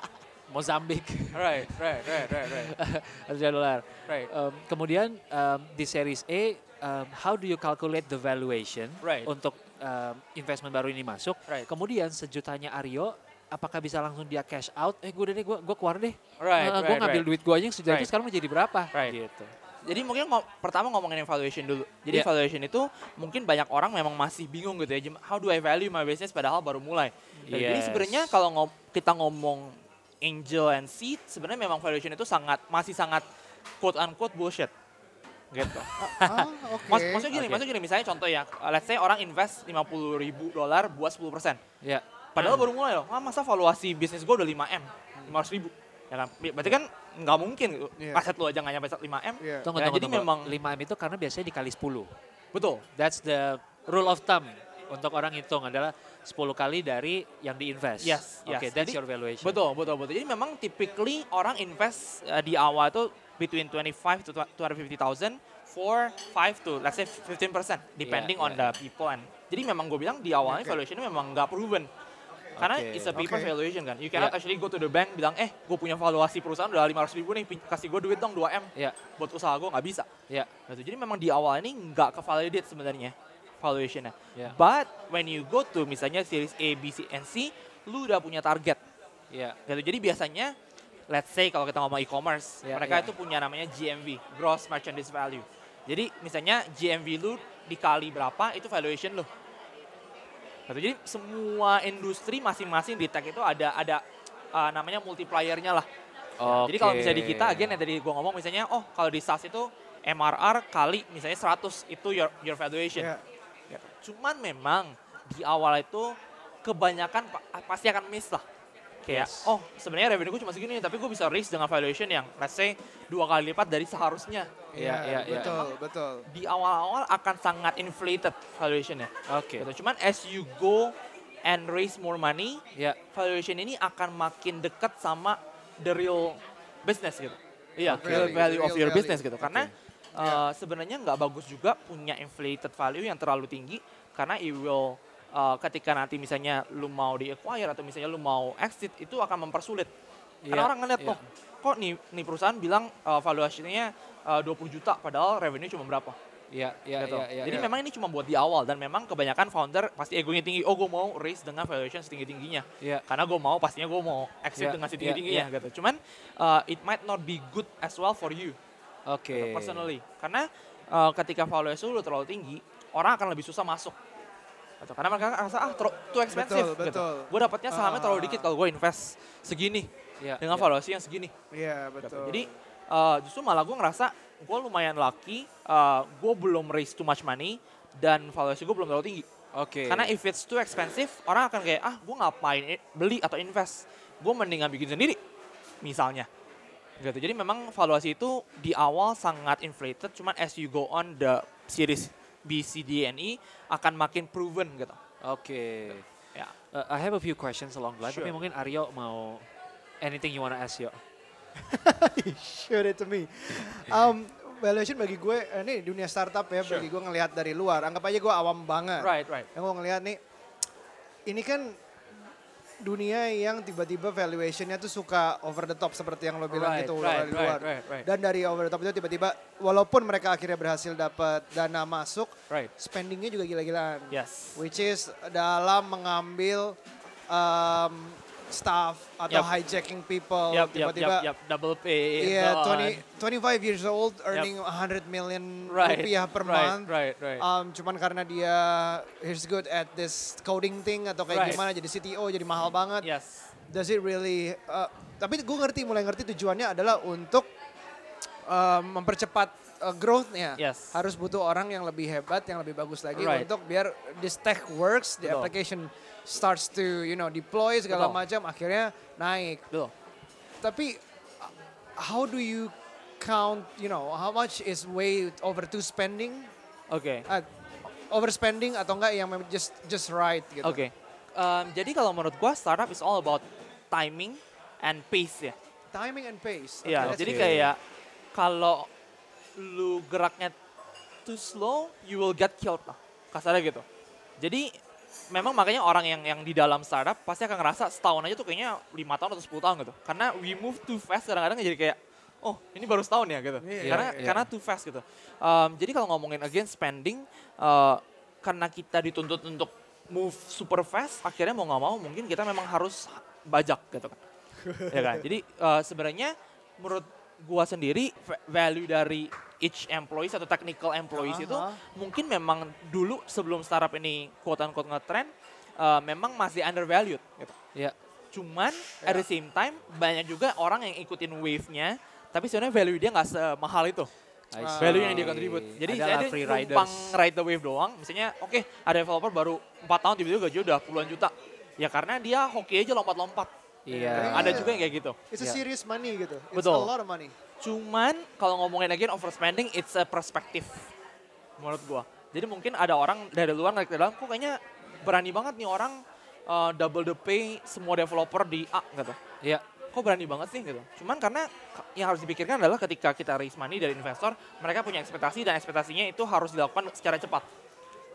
<laughs> Mozambik, right, right, right, right, right. <laughs> satu juta dolar. Right. Um, kemudian um, di series A, um, how do you calculate the valuation Right. untuk um, investment baru ini masuk? Right. Kemudian sejutanya Aryo, apakah bisa langsung dia cash out? Eh gue udah deh, gue gue keluar deh. Right, gue right, ngambil right. duit gue aja yang sejuta itu Right. sekarang mau jadi berapa? Right. Gitu. Jadi mungkin ngo- pertama ngomongin valuation dulu. Jadi Yeah. valuation itu mungkin banyak orang memang masih bingung gitu ya. How do I value my business padahal baru mulai. Jadi Yes. sebenarnya kalau ngom- kita ngomong angel and seed sebenarnya memang valuation itu sangat masih sangat quote unquote bullshit. Gitu. <laughs> Ah, oke. Mas, maksudnya gini, Oke. maksudnya gini, misalnya contoh ya, uh, let's say orang invest 50 ribu dolar buat 10%. Ya. Padahal baru mulai loh, ah, masa valuasi bisnis gue udah 5M, 500 ribu. Ya kan? Berarti kan nggak mungkin Iya. aset lo aja nggak nyampe 5M. Iya. Tunggu, Ya, tunggu, jadi tunggu. memang 5M itu karena biasanya dikali 10. betul. That's the rule of thumb untuk orang hitung adalah 10 kali dari yang diinvest. Yes, Oke, yes. that's Jadi, your valuation. Betul, betul, betul. Jadi memang typically orang invest uh, di awal itu between 25 to 250,000 for 5 to let's say 15% depending Iya, on iya. the people and jadi memang gue bilang di awalnya Oke. valuation memang nggak proven. Karena Oke. it's a paper Oke. valuation kan. You cannot Iya. actually go to the bank bilang, eh gue punya valuasi perusahaan udah 500 ribu nih, kasih gue duit dong 2M Ya, buat usaha gue nggak bisa. ya, Gitu. Jadi memang di awal ini nggak ke validate sebenarnya valuationnya. ya, But when you go to misalnya series A, B, C, and C, lu udah punya target. ya. Gitu. Jadi biasanya, let's say kalau kita ngomong e-commerce, Ya, mereka ya. itu punya namanya GMV, Gross Merchandise Value. Jadi misalnya GMV lu dikali berapa, itu valuation lu. Gitu. Jadi semua industri masing-masing di tech itu ada ada uh, namanya multipliernya lah. Ya, Jadi kalau misalnya di kita, again yang tadi gua ngomong misalnya, oh kalau di SaaS itu MRR kali misalnya 100 itu your, your valuation. Iya. Gitu. Cuman memang di awal itu kebanyakan pa- pasti akan miss lah. Kayak, Yes. oh sebenarnya revenue gue cuma segini, tapi gue bisa raise dengan valuation yang let's say dua kali lipat dari seharusnya. Iya, iya, iya. betul, betul. Di awal-awal akan sangat inflated valuationnya. Oke. Gitu. Cuman as you go and raise more money, Ya, valuation ini akan makin dekat sama the real business gitu. Iya, Oke. real value of Real your value. business gitu. Karena uh, sebenarnya nggak bagus juga punya inflated value yang terlalu tinggi karena it will uh, ketika nanti misalnya lu mau di acquire atau misalnya lu mau exit itu akan mempersulit. Karena Iya, orang ngeliat iya. oh kok nih nih perusahaan bilang uh, valuasinya uh, 20 juta padahal revenue cuma berapa ya, ya, gitu. ya, ya. Jadi ya. memang ini cuma buat di awal dan memang kebanyakan founder pasti egonya tinggi. Oh gue mau raise dengan valuation setinggi tingginya. Ya, Karena gue mau pastinya gue mau exit Iya, dengan iya, setinggi tingginya gitu. Cuman uh, it might not be good as well for you oke. gitu, personally. Karena uh, ketika valuasi lu terlalu tinggi, orang akan lebih susah masuk. Gitu. Karena mereka rasa ah terlalu too expensive Betul, gitu. betul. Gue dapatnya sahamnya terlalu Ah. dikit kalau gue invest segini Ya, dengan ya. valuasi yang segini. Iya, gitu. betul. Jadi uh, justru malah gue ngerasa gue lumayan lucky, uh, gue belum raise too much money dan valuasi gue belum terlalu tinggi. Oke. Karena if it's too expensive, orang akan kayak, ah gue ngapain beli atau invest. Gue mendingan bikin sendiri, misalnya. Gitu. Jadi memang valuasi itu di awal sangat inflated, cuman as you go on the series B, C, D, and E akan makin proven gitu. Oke. Ya. Uh, I have a few questions along the line, tapi Sure. mungkin Aryo mau anything you wanna ask yo. <laughs> Shoot it to me. Um, valuation bagi gue, eh, ini dunia startup ya, Sure. bagi gue ngelihat dari luar. Anggap aja gue awam banget. Right, right. Yang gue ngelihat nih, ini kan dunia yang tiba-tiba valuationnya tuh suka over the top seperti yang lo bilang right, gitu right, dari luar. right, right, right, Dan dari over the top itu tiba-tiba, walaupun mereka akhirnya berhasil dapat dana masuk, right. spendingnya juga gila-gilaan. Yes. Which is dalam mengambil um, staff atau Yup. hijacking people. Tiba-tiba yap, yap, double pay. Iya, so on. 20, 25 years old earning 100 million right, rupiah per right, month. Right, right. Um, cuman karena dia he's good at this coding thing atau kayak Right. gimana jadi CTO jadi mahal banget. yes. Does it really? uh, tapi gue ngerti mulai ngerti tujuannya adalah untuk um, mempercepat uh, growth-nya. Yes. Harus butuh orang yang lebih hebat, yang lebih bagus lagi Right. untuk biar this tech works, the Betul. application starts to you know deploy segala Betul. macam akhirnya naik. Betul. Tapi uh, how do you count, you know, how much is way over to spending? Oke. Uh, overspending atau enggak yang just just right gitu. Oke. Em, jadi kalau menurut gua startup is all about timing and pace ya. Timing and pace. Okay, Iya, that's jadi good. kayak kalau lu geraknya too slow, you will get killed lah. Kasarnya gitu. Jadi memang makanya orang yang yang di dalam startup pasti akan ngerasa setahun aja tuh kayaknya lima tahun atau 10 tahun gitu. Karena we move too fast kadang-kadang jadi kayak oh ini baru setahun ya gitu. Iya, karena iya. karena too fast gitu. Em, jadi kalau ngomongin again spending eh, karena kita dituntut untuk move super fast, akhirnya mau nggak mau mungkin kita memang harus bajak gitu kan. <laughs> ya kan? Jadi eh, sebenarnya menurut gua sendiri va- value dari each employees atau technical employees itu Aha. mungkin memang dulu sebelum startup ini quote unquote ngetrend eh, memang masih undervalued gitu. Ya. Cuman at the same time banyak juga orang yang ikutin wave-nya, tapi sebenarnya value dia nggak semahal itu. I Ah. Value yang dia contribute. Jadi saya free numpang riders. ride the wave doang. Misalnya oke ada developer baru 4 tahun tiba-tiba gaji udah puluhan juta. Ya karena dia hoki aja lompat-lompat. Iya. Ada juga yang kayak gitu. It's a Yeah. serious money gitu. It's Betul. a lot of money. Cuman kalau ngomongin again overspending, it's a perspective menurut gua. Jadi mungkin ada orang dari luar ngeliat ke dalam, kok kayaknya berani banget nih orang uh, double the pay semua developer di A gitu. Iya. Kok berani banget sih gitu. Cuman karena yang harus dipikirkan adalah ketika kita raise money dari investor, mereka punya ekspektasi dan ekspektasinya itu harus dilakukan secara cepat.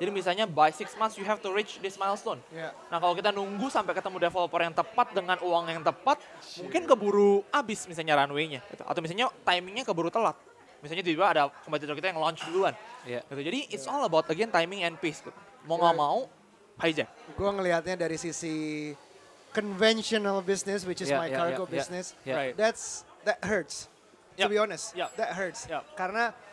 Jadi misalnya by six months you have to reach this milestone. Ya. Nah kalau kita nunggu sampai ketemu developer yang tepat dengan uang yang tepat, mungkin keburu habis misalnya runway-nya. Gitu. Atau misalnya timingnya keburu telat. Misalnya tiba-tiba ada kompetitor kita yang launch duluan. Iya. Gitu. Jadi it's all about again timing and pace. Gitu. Mau nggak mau, hijack. Gue ngelihatnya dari sisi conventional business, which is Yeah, my yeah, cargo yeah, yeah. business. Yeah. Right. That's that hurts. To be honest, Yep. that hurts. Yep. Karena kar-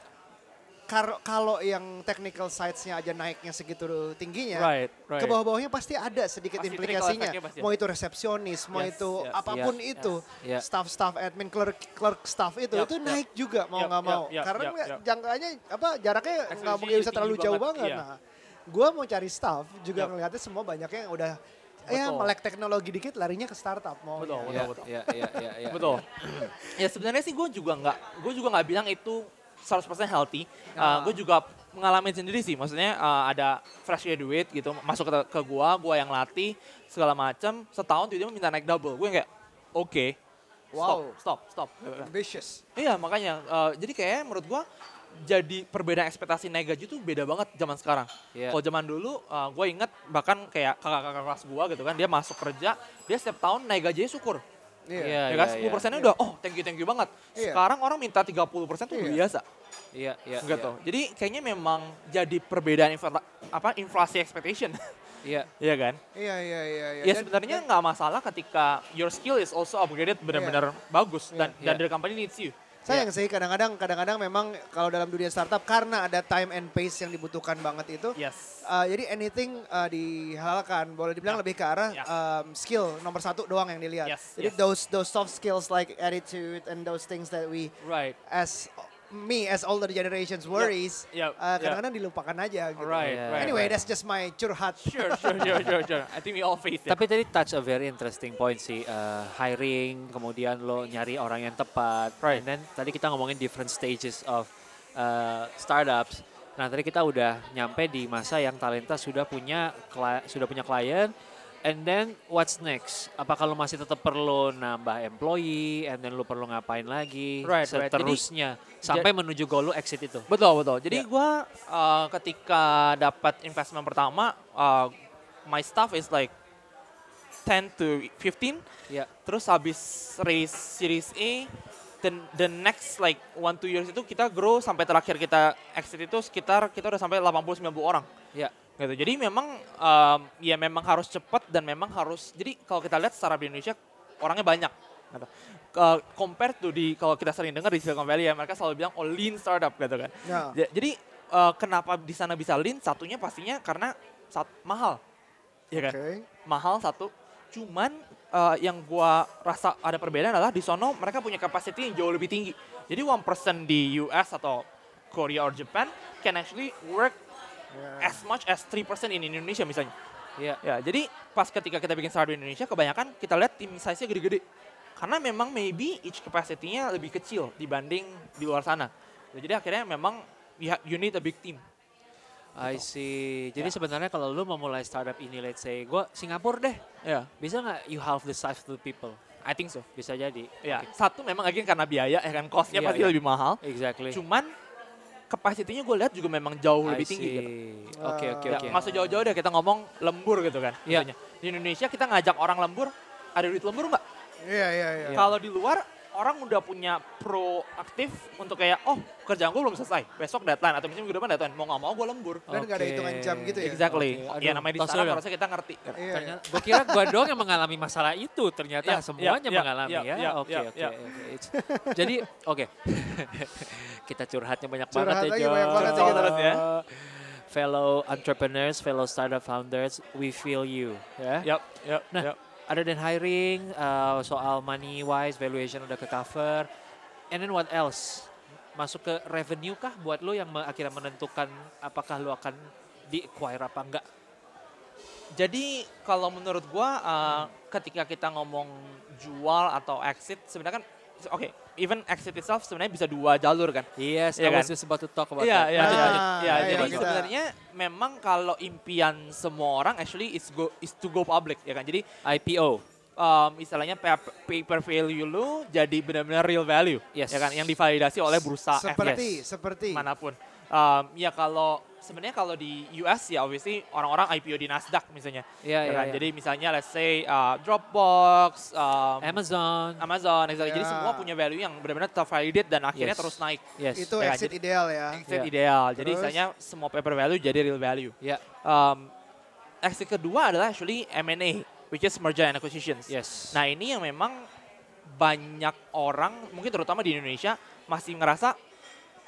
kalau yang technical sides-nya aja naiknya segitu tingginya, Right, right. ke bawah-bawahnya pasti ada sedikit Pasti implikasinya. pasti. Mau itu resepsionis, mau Yes, itu yes. apa pun Yeah, itu, yeah. staff-staff admin, clerk, clerk staff itu, Yep, itu yep. naik juga mau nggak yep, mau. yep, Karena yep, yep. jangkanya apa jaraknya nggak mungkin bisa terlalu jauh banget, banget. iya. Nah, gua mau cari staff juga Yep. ngelihatnya semua banyaknya yang udah ya Betul. melek teknologi dikit larinya ke startup mau. Betul, Iya, betul. iya, iya, iya, iya. Betul. ya sebenarnya sih gue juga nggak, gue juga nggak bilang itu 100% healthy. Ah. gue juga mengalami sendiri sih. Maksudnya uh, ada fresh graduate gitu, masuk ke, ke gue, gue yang latih segala macam. Setahun tiba-tiba minta naik double. Gue kayak, oke, Wow. stop, stop, stop. Ambitious. Iya makanya, uh, jadi kayak menurut gue jadi perbedaan ekspektasi naik gaji tuh beda banget zaman sekarang. Iya. Kalau zaman dulu, uh, gue inget bahkan kayak kakak-kakak kelas gue gitu kan, dia masuk kerja, dia setiap tahun naik gajinya syukur. Iya. Iya, ya kan, iya, 10 persennya iya. udah, oh thank you, thank you banget. Iya. Sekarang orang minta 30 persen tuh udah Iya. biasa. Iya, iya. gitu. Jadi kayaknya memang jadi perbedaan infla- apa inflasi expectation. Iya. <laughs> Iya kan? Iya iya iya. iya. Ya sebenarnya nggak masalah ketika your skill is also upgraded benar-benar bagus dan Iya. dan the company needs you. Sayang sih kadang-kadang kadang-kadang memang kalau dalam dunia startup karena ada time and pace yang dibutuhkan banget itu. Yes. uh, jadi anything uh, dihalalkan, boleh dibilang Ya. lebih ke arah Ya. um, skill nomor satu doang yang dilihat. Yes, Jadi yes. those those soft skills like attitude and those things that we Right. as me as older generations worries, Yep, uh, yep. kadang-kadang dilupakan aja. Gitu. Right, Yeah. right. Anyway, right. that's just my curhat. Sure, sure, sure, sure, sure. I think we all face it. Tapi tadi touch a very interesting point sih, uh, hiring, kemudian lo nyari orang yang tepat, Right. and then tadi kita ngomongin different stages of uh, startups. Nah tadi kita udah nyampe di masa yang talenta sudah punya sudah punya klien, and then what's next? Apakah lo masih tetap perlu nambah employee, and then lo perlu ngapain lagi, Right, right. Jadi- seterusnya sampai menuju goal lo exit itu? Betul, betul. Jadi Ya. gua uh, ketika dapat investment pertama, uh, my staff is like 10 to 15. Ya, Terus habis raise series A, then the next like one two years itu kita grow sampai terakhir kita exit itu sekitar kita udah sampai 80 90 orang. ya, Gitu. Jadi memang um, ya memang harus cepat dan memang harus jadi kalau kita lihat startup di Indonesia orangnya banyak. Gitu. Ke- compare tuh di kalau kita sering dengar di Silicon Valley ya mereka selalu bilang oh lean startup gitu kan. Ya. Ja- Jadi uh, kenapa di sana bisa lean? Satunya pastinya karena sat- mahal. Ya kan? Oke. mahal satu. Cuman uh, yang gua rasa ada perbedaan adalah di sono mereka punya capacity yang jauh lebih tinggi. Jadi one person di US atau Korea or Japan can actually work Ya. as much as 3% in Indonesia misalnya. ya, Ya, jadi pas ketika kita bikin startup di Indonesia kebanyakan kita lihat tim size-nya gede-gede. Karena memang maybe each capacity-nya lebih kecil dibanding di luar sana. Jadi akhirnya memang you, ha- you need a big team. I see. Jadi Ya. sebenarnya kalau lu mau mulai startup ini, let's say, gue Singapura deh, Ya, bisa nggak you half the size of the people? I think so. Bisa jadi. Ya, Oke. satu memang lagi karena biaya ya kan cost-nya Iya, pasti iya. lebih mahal. Exactly. Cuman kapasitinya gue lihat juga memang jauh I lebih tinggi gitu. Oke oke Ya, oke. nggak usah jauh-jauh deh kita ngomong lembur gitu kan. Iya. misalnya. Di Indonesia kita ngajak orang lembur, ada duit lembur nggak? Iya iya iya. Kalau di luar orang udah punya proaktif untuk kayak oh kerjaan gue belum selesai, besok deadline atau misalnya minggu depan deadline, mau nggak mau gue lembur. Dan nggak ada hitungan jam gitu ya. Exactly. Oke, Ya namanya di dulu. harusnya kita ngerti. Iya, iya. Ternyata, gue kira gue doang yang mengalami masalah itu. Ternyata Iya, semuanya iya, iya, mengalami ya. iya, Oke iya, oke. Jadi oke. <laughs> kita curhatnya banyak Curhat banget ya Jo. banyak banget kita. Terus ya. Fellow entrepreneurs, fellow startup founders, we feel you. Ya. Yap, yap, Nah, yap. other than hiring, uh, soal money wise, valuation udah ke cover, and then what else? Masuk ke revenue kah buat lo yang akhirnya menentukan apakah lo akan di acquire apa enggak? Jadi kalau menurut gua uh, ketika kita ngomong jual atau exit sebenarnya kan oke, even exit itself sebenarnya bisa dua jalur kan. Yes, Iya I was kan? just about to talk about Iya, that. iya, iya. Iya, jadi kita- sebenarnya memang kalau impian semua orang actually is go is to go public ya kan. Jadi IPO. um, istilahnya pa- paper value lu jadi benar-benar real value Yes. ya kan yang divalidasi oleh bursa Seperti, FS seperti. mana pun. Um, ya kalau sebenarnya kalau di US ya obviously orang-orang IPO di Nasdaq misalnya. Iya, ya iya, kan? iya. Jadi misalnya let's say uh, Dropbox, um, Amazon. Amazon, exactly. jadi Ya. semua punya value yang benar-benar tervalidate dan akhirnya Yes. terus naik. Yes. Itu Ya, exit jadi- ideal ya. Exit Ya. ideal. Jadi Terus? misalnya semua paper value jadi real value. Ya. Um, exit kedua adalah actually M&A, which is merger and acquisitions. Yes. Nah ini yang memang banyak orang, mungkin terutama di Indonesia, masih ngerasa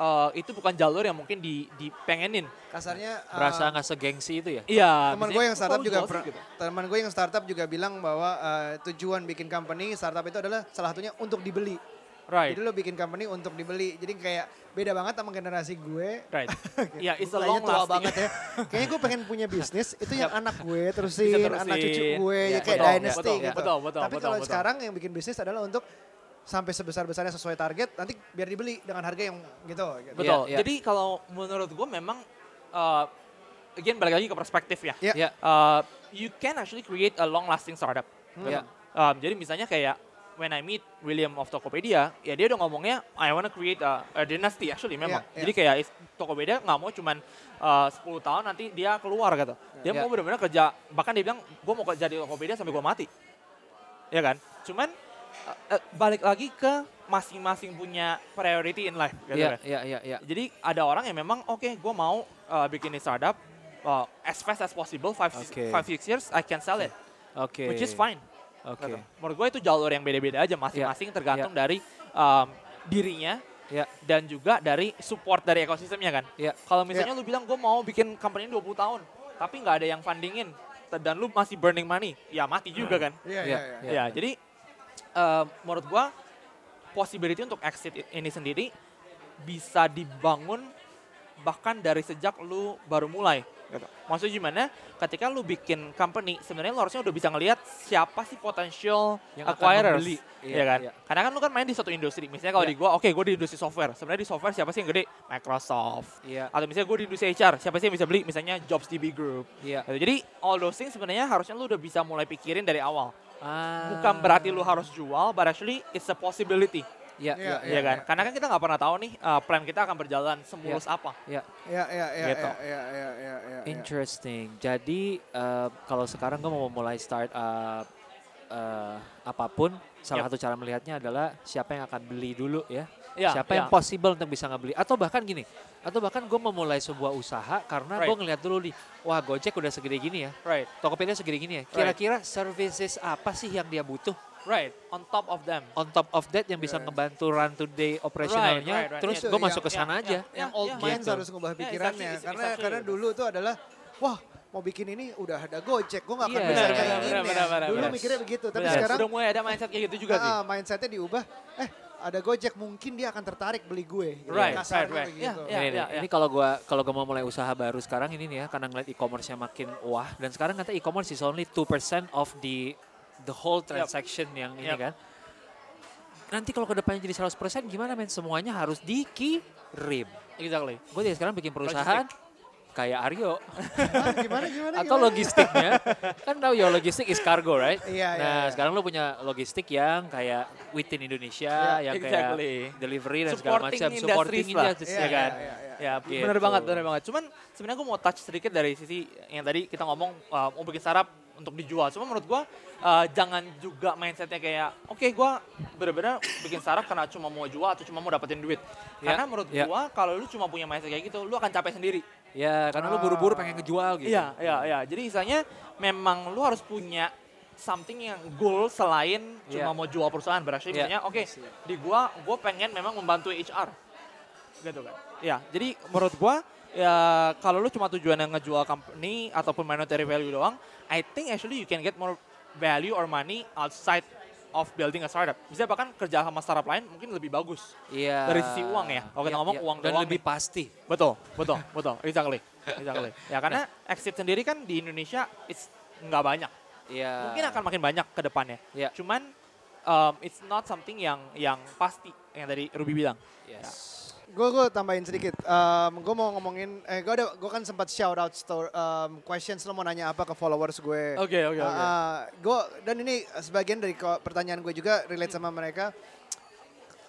eh, itu bukan jalur yang mungkin di, dipengenin. Kasarnya uh, Berasa nggak segengsi itu ya? Iya. teman gue yang "Kok startup juga jual sih?" per- gitu. teman gue yang startup juga bilang bahwa uh, tujuan bikin company startup itu adalah salah satunya untuk dibeli. Right, Jadi lo bikin company untuk dibeli. Jadi kayak beda banget sama generasi gue. right. <laughs> Iya, it's a Kayaknya long tua lasting. banget ya. Kayaknya gue pengen punya bisnis itu yang anak gue terusin, terusin. anak cucu gue Ya, ya, kayak betul, dynasty betul, gitu. betul, betul, Tapi betul, kalau betul. sekarang yang bikin bisnis adalah untuk sampai sebesar-besarnya sesuai target nanti biar dibeli dengan harga yang gitu. gitu. Betul. Iya, iya. Jadi kalau menurut gue memang, uh, again balik lagi ke perspektif ya. Ya. Ya. Uh, you can actually create a long lasting startup. Ya. Um, jadi misalnya kayak when I meet William of Tokopedia, ya dia udah ngomongnya I wanna create a, a dynasty actually memang. Iya, iya. Jadi kayak Tokopedia nggak mau cuman uh, 10 tahun nanti dia keluar gitu. Dia Iya. mau benar-benar kerja, bahkan dia bilang gue mau kerja di Tokopedia sampai gue mati. Ya kan? Cuman uh, uh, balik lagi ke masing-masing punya priority in life gitu Iya, kan. iya, iya, iya. Jadi ada orang yang memang oke gue mau uh, bikin ini startup uh, as fast as possible, 5 Oke. five six years I can sell it, Oke. which is fine. Oke. Gitu. Menurut gue itu jalur yang beda-beda aja masing-masing tergantung dari um, dirinya Ya. dan juga dari support dari ekosistemnya kan. Ya. Kalau misalnya lu bilang gue mau bikin company 20 tahun, tapi nggak ada yang fundingin dan lu masih burning money, ya mati juga kan. Iya, Iya, iya, iya. iya. Ya, jadi uh, menurut gua possibility untuk exit ini sendiri bisa dibangun bahkan dari sejak lu baru mulai. Gitu. Maksudnya gimana? Ketika lu bikin company, sebenarnya lu harusnya udah bisa ngelihat siapa sih potential Yang akan acquirers. membeli. Iya Iya, kan? iya. Karena kan lu kan main di satu industri. Misalnya kalau Iya. di gua, oke gua di industri software. Sebenarnya di software siapa sih yang gede? Microsoft. Iya. Atau misalnya gue di industri HR, siapa sih yang bisa beli? Misalnya Jobs DB Group. Iya. Gitu. Jadi all those things sebenarnya harusnya lu udah bisa mulai pikirin dari awal. Ah. Bukan berarti lu harus jual, but actually it's a possibility. Iya, Iya, iya, Iya kan? iya. Karena kan kita nggak pernah tahu nih uh, plan kita akan berjalan semulus apa. iya. Iya, iya, iya, Gitu. iya, iya, iya, iya, iya. Interesting. Jadi eh, kalau sekarang gue mau mulai start up eh, apa pun, salah Yep. satu cara melihatnya adalah siapa yang akan beli dulu ya. Iya, siapa yang iya. possible untuk bisa ngebeli. Atau bahkan gini, atau bahkan gue memulai sebuah usaha karena gue Right. ngeliat dulu nih, wah Gojek udah segede gini ya, Right, Tokopedia segede gini ya. Kira-kira services apa sih yang dia butuh? right. On top of them. On top of that yang bisa Yeah. ngebantu run today operationalnya, right, right. terus Itu gue yang- masuk ke yang- sana aja. yang- yang Ya, old ya, minds gitu. harus ngubah Ya, pikirannya actually- it's karena actually karena dulu itu adalah wah mau bikin ini udah ada Gojek, gue gak akan Iya, bisa kayak gini. benar, benar, benar, dulu benar. mikirnya begitu, tapi Benar. sekarang udah mulai ada mindset kayak gitu juga sih. ah, mindsetnya diubah. Eh ada Gojek mungkin dia akan tertarik beli gue. Gitu. Right, Kasarnya right, right. begitu. Ya, ini, ya, nih, ya. ini kalau gua kalau gua mau mulai usaha baru sekarang ini nih ya karena ngeliat e-commerce-nya makin wah dan sekarang kata e-commerce is only 2% of the the whole transaction yang ini Yep. kan. Nanti kalau ke depannya jadi 100% gimana men? Semuanya harus dikirim. Exactly. Gue dari sekarang bikin perusahaan kayak Aryo Ah, gimana gimana atau gimana? logistiknya kan tahu ya logistik is cargo right? Iya, iya, nah iya. sekarang lo punya logistik yang kayak within Indonesia Iya, yang exactly. kayak delivery dan segala Supporting macam industries supporting lah. industries Iya, ya kan? iya, iya, iya. Ya, Gitu. bener banget, bener banget. Cuman sebenarnya gue mau touch sedikit dari sisi yang tadi kita ngomong uh, mau bikin startup untuk dijual. Cuma menurut gue uh, jangan juga mindsetnya kayak, oke gue bener-bener bikin startup karena cuma mau jual atau cuma mau dapetin duit. Ya, Karena menurut ya. gue kalau lu cuma punya mindset kayak gitu, lu akan capek sendiri. Ya, karena lo buru-buru pengen ngejual gitu. Iya, iya, iya. Jadi misalnya memang lu harus punya something yang goal selain cuma Iya. mau jual perusahaan. Berarti Iya. misalnya, oke, di gua gua pengen memang membantu HR. Gitu kan. Ya, jadi menurut gua ya kalau lu cuma tujuan yang ngejual company ataupun monetary value doang, I think actually you can get more value or money outside of building a startup. Bisa bahkan kerja sama startup lain mungkin lebih bagus. Iya. Dari sisi uang ya. Kalau kita ngomong uang dan lebih nih. pasti. Betul, betul, betul. Exactly. Exactly. Ya karena exit sendiri kan di Indonesia it's nggak banyak. Iya. Mungkin akan makin banyak ke depannya. Iya. Cuman um, it's not something yang yang pasti yang tadi Ruby bilang. Yes. Gue gue tambahin sedikit. Um, gue mau ngomongin, eh gue ada, gue kan sempat shout out store, um, questions lo mau nanya apa ke followers gue. Oke, oke, oke. gue dan ini sebagian dari pertanyaan gue juga relate sama mereka.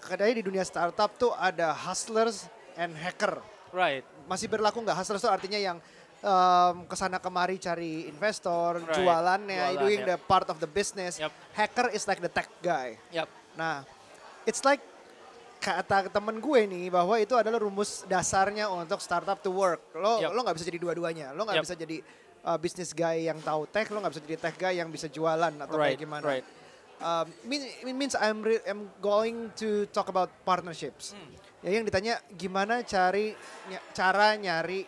Katanya di dunia startup tuh ada hustlers and hacker. Right. Masih berlaku nggak hustlers tuh artinya yang um, ke sana kemari cari investor, Right. jualannya, Jualan, doing yep. the part of the business. Yep. Hacker is like the tech guy. Yap. Nah, it's like kata temen gue nih bahwa itu adalah rumus dasarnya untuk startup to work. Lo Yep. lo nggak bisa jadi dua-duanya. Lo nggak Yep. bisa jadi uh, business guy yang tahu tech, lo nggak bisa jadi tech guy yang bisa jualan atau Right. kayak gimana. Right. Um, mean, it means I'm re- I'm going to talk about partnerships. Hmm. Ya yang ditanya gimana cari ny- cara nyari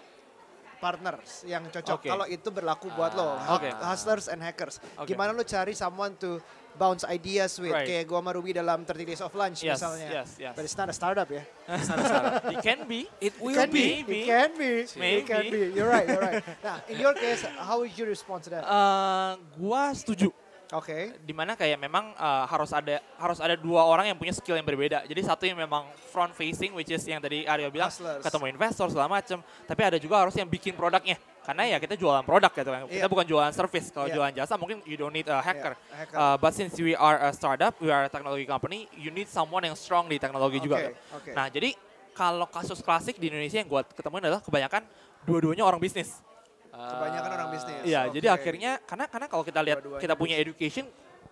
partners yang cocok. Oke. Kalau itu berlaku buat lo, Ah, oke. hustlers and hackers. Oke. Gimana lo cari someone to bounce ideas with Right. kayak gua sama Ruby dalam 30 Days of Lunch Yes, misalnya. yes, yes. But it's not a startup ya. <laughs> It can be. It It will can be. be. It can be. Maybe. It can be. You're right. You're right. <laughs> Nah, in your case, how would you respond to that? Eh, gua setuju. Oke. Di mana kayak memang eh, harus ada harus ada dua orang yang punya skill yang berbeda. Jadi satu yang memang front facing, which is yang tadi Aryo bilang Hustlers. ketemu investor segala macem. Tapi ada juga harus yang bikin produknya. Karena ya kita jualan produk gitu kan. Kita Iya. bukan jualan service. Kalau Iya. jualan jasa mungkin you don't need a hacker. Iya, hacker. Uh, but since we are a startup, we are a technology company, you need someone yang strong di teknologi juga. Oke, kan. oke. Nah jadi kalau kasus klasik di Indonesia yang gue ketemuin adalah kebanyakan dua-duanya orang bisnis. Kebanyakan orang bisnis. Iya, Oke. jadi akhirnya karena karena kalau kita lihat Dua-duanya kita punya education,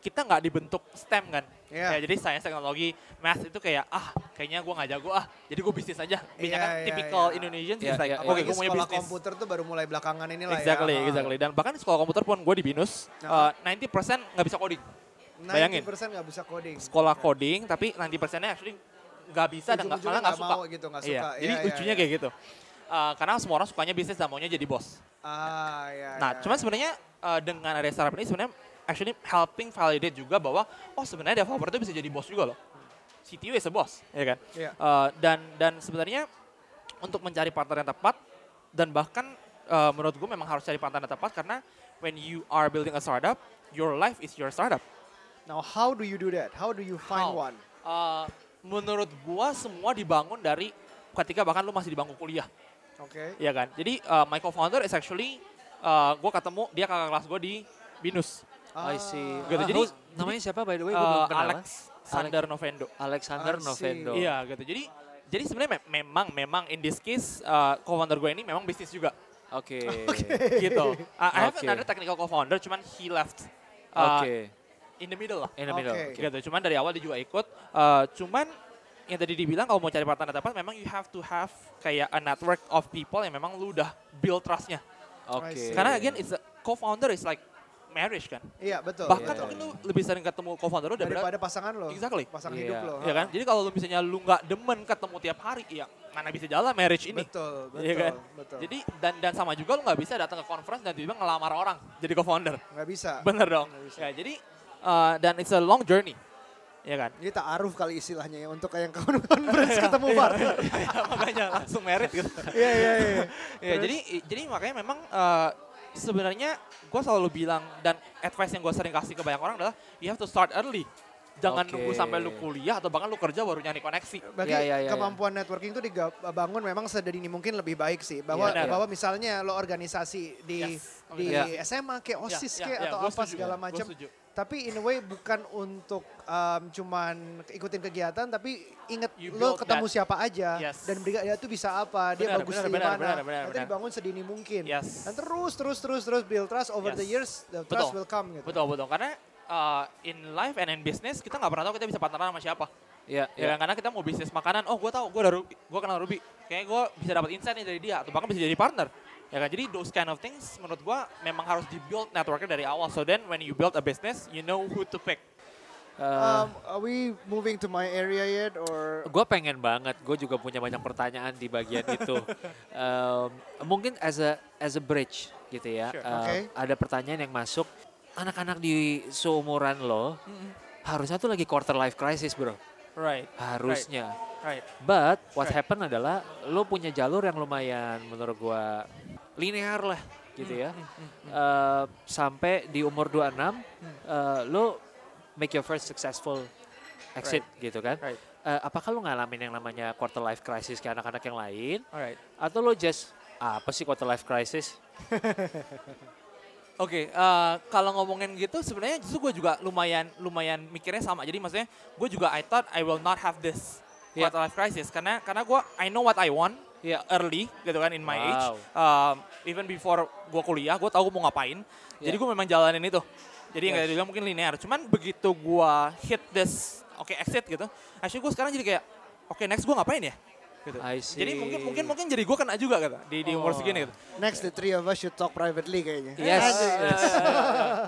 kita nggak dibentuk STEM kan. Iya. Kayak jadi sains teknologi, math itu kayak ah kayaknya gue nggak jago ah, jadi gue bisnis aja. Banyak kan Iya, iya, typical iya. Indonesian sih Iya, like iya, oke iya. Apalagi gue punya bisnis. komputer tuh baru mulai belakangan ini lah Exactly, ya. exactly. Dan bahkan di sekolah komputer pun gue di binus, uh, 90% nggak bisa coding. Bayangin. 90% nggak bisa coding. Sekolah coding, tapi 90%-nya actually nggak bisa dan nggak- Ujung-ujungnya malah nggak suka. mau gitu, nggak Iya, suka. Jadi Iya, iya, ujungnya iya. kayak gitu. Uh, karena semua orang sukanya bisnis dan maunya jadi bos. Ah, ya. Nah, cuman sebenarnya uh, dengan ada startup ini sebenarnya actually helping validate juga bahwa oh sebenarnya developer itu bisa jadi bos juga loh. CTO is a boss, ya kan? Iya. Uh, dan dan sebenarnya untuk mencari partner yang tepat dan bahkan uh, menurut gue memang harus cari partner yang tepat karena when you are building a startup, your life is your startup. Now, how do you do that? How do you find How? one? Uh, menurut gua semua dibangun dari ketika bahkan lu masih di bangku kuliah, Oke. ya kan? Jadi uh, my co-founder is actually uh, gue ketemu dia kakak kelas gue di Binus. I see. Gitu, Ah, jadi- namanya siapa by the way? Gue Uh, belum kenal. Alex Sander Novendo. Alexander. Novendo. Iya gitu. Jadi jadi sebenarnya me- memang memang in this case uh, co-founder gue ini memang bisnis juga Oke. <laughs> gitu. Uh, I have Oke. another technical co-founder cuman he left Oke. uh, in the middle lah. In the middle. Oke. Gitu. Cuman dari awal dia juga ikut. Uh, cuman yang tadi dibilang kalau mau cari partner yang tepat memang you have to have kayak a network of people yang memang lu udah build trustnya. Oke. see. Karena again it's a, co-founder is like marriage kan. Iya, betul. Bahkan iya. mungkin lu lebih sering ketemu co-founder lu daripada daripada pasangan lo. Exactly. Pasangan Iya. hidup lo. Iya kan? Jadi kalau lu misalnya lu nggak demen ketemu tiap hari, ya mana bisa jalan marriage ini. Betul, betul, Iya kan? betul. Jadi dan dan sama juga lu nggak bisa datang ke conference dan tiba-tiba ngelamar orang jadi co-founder. nggak bisa. Bener dong. Nggak bisa. Ya, jadi uh, dan it's a long journey. Ya kan? Ini ta'aruf kali istilahnya ya untuk yang conference ketemu partner. <laughs> Makanya langsung merit gitu. Iya, iya, iya. ya, jadi jadi makanya memang uh, sebenarnya gue selalu bilang dan advice yang gue sering kasih ke banyak orang adalah you have to start early. Jangan Oke. nunggu sampai lu kuliah atau bahkan lu kerja baru nyari koneksi. Bagi Iya, iya, iya, kemampuan networking itu dibangun memang sedini mungkin lebih baik sih. Bahwa iya. bahwa misalnya lo organisasi di Yes. di Iya. SMA kayak Ya, OSIS ya, kayak ya, atau apa setuju. segala macam. Tapi in a way bukan untuk um, cuman ikutin kegiatan tapi inget You lo ketemu that. siapa aja Yes. dan dia itu bisa apa, dia Benar, bagus benar, di benar, mana. benar, benar. dibangun sedini mungkin. Yes. Dan terus terus terus terus build trust over Yes. the years, the Betul. trust will come gitu. Betul betul karena uh, in life and in business kita nggak pernah tahu kita bisa partneran sama siapa. Iya, Ya kan karena kita mau bisnis makanan, oh gue tahu gue udah gue kenal Ruby, kayaknya gue bisa dapat insight nih dari dia atau bahkan bisa jadi partner. Ya kan jadi those kind of things menurut gue memang harus di build networknya dari awal. So then when you build a business, you know who to pick. Uh, Um, are we moving to my area yet or gue pengen banget, gue juga punya banyak pertanyaan di bagian <laughs> itu. Um, mungkin as a as a bridge gitu ya. Sure. Um. Ada pertanyaan yang masuk. anak-anak di seumuran lo harusnya tuh lagi quarter life crisis bro. Right. Harusnya. Right. But what Right. happen adalah lo punya jalur yang lumayan menurut gua linear lah gitu ya. Eh, sampai di umur 26 eh, lo make your first successful exit gitu kan. Right. Eh, apakah lo ngalamin yang namanya quarter life crisis kayak anak-anak yang lain Alright. atau lo just apa sih quarter life crisis? <laughs> Oke, eh, kalau ngomongin gitu sebenarnya justru gue juga lumayan lumayan mikirnya sama. Jadi maksudnya gue juga I thought I will not have this Yeah. quarter life crisis karena karena gue I know what I want Iya. early gitu kan in my age. Wow. Um, even before gue kuliah, gue tahu gue mau ngapain. Jadi Yeah. gue memang jalanin itu. Jadi nggak Yes. dibilang mungkin linear. Cuman begitu gue hit this oke exit gitu, actually gue sekarang jadi kayak oke next gue ngapain ya? Gitu. I Jadi mungkin see. mungkin mungkin jadi gue kena juga gitu di di umur Oh. segini gitu. Next, the three of us should talk privately kayaknya. Yes. Yes. <laughs>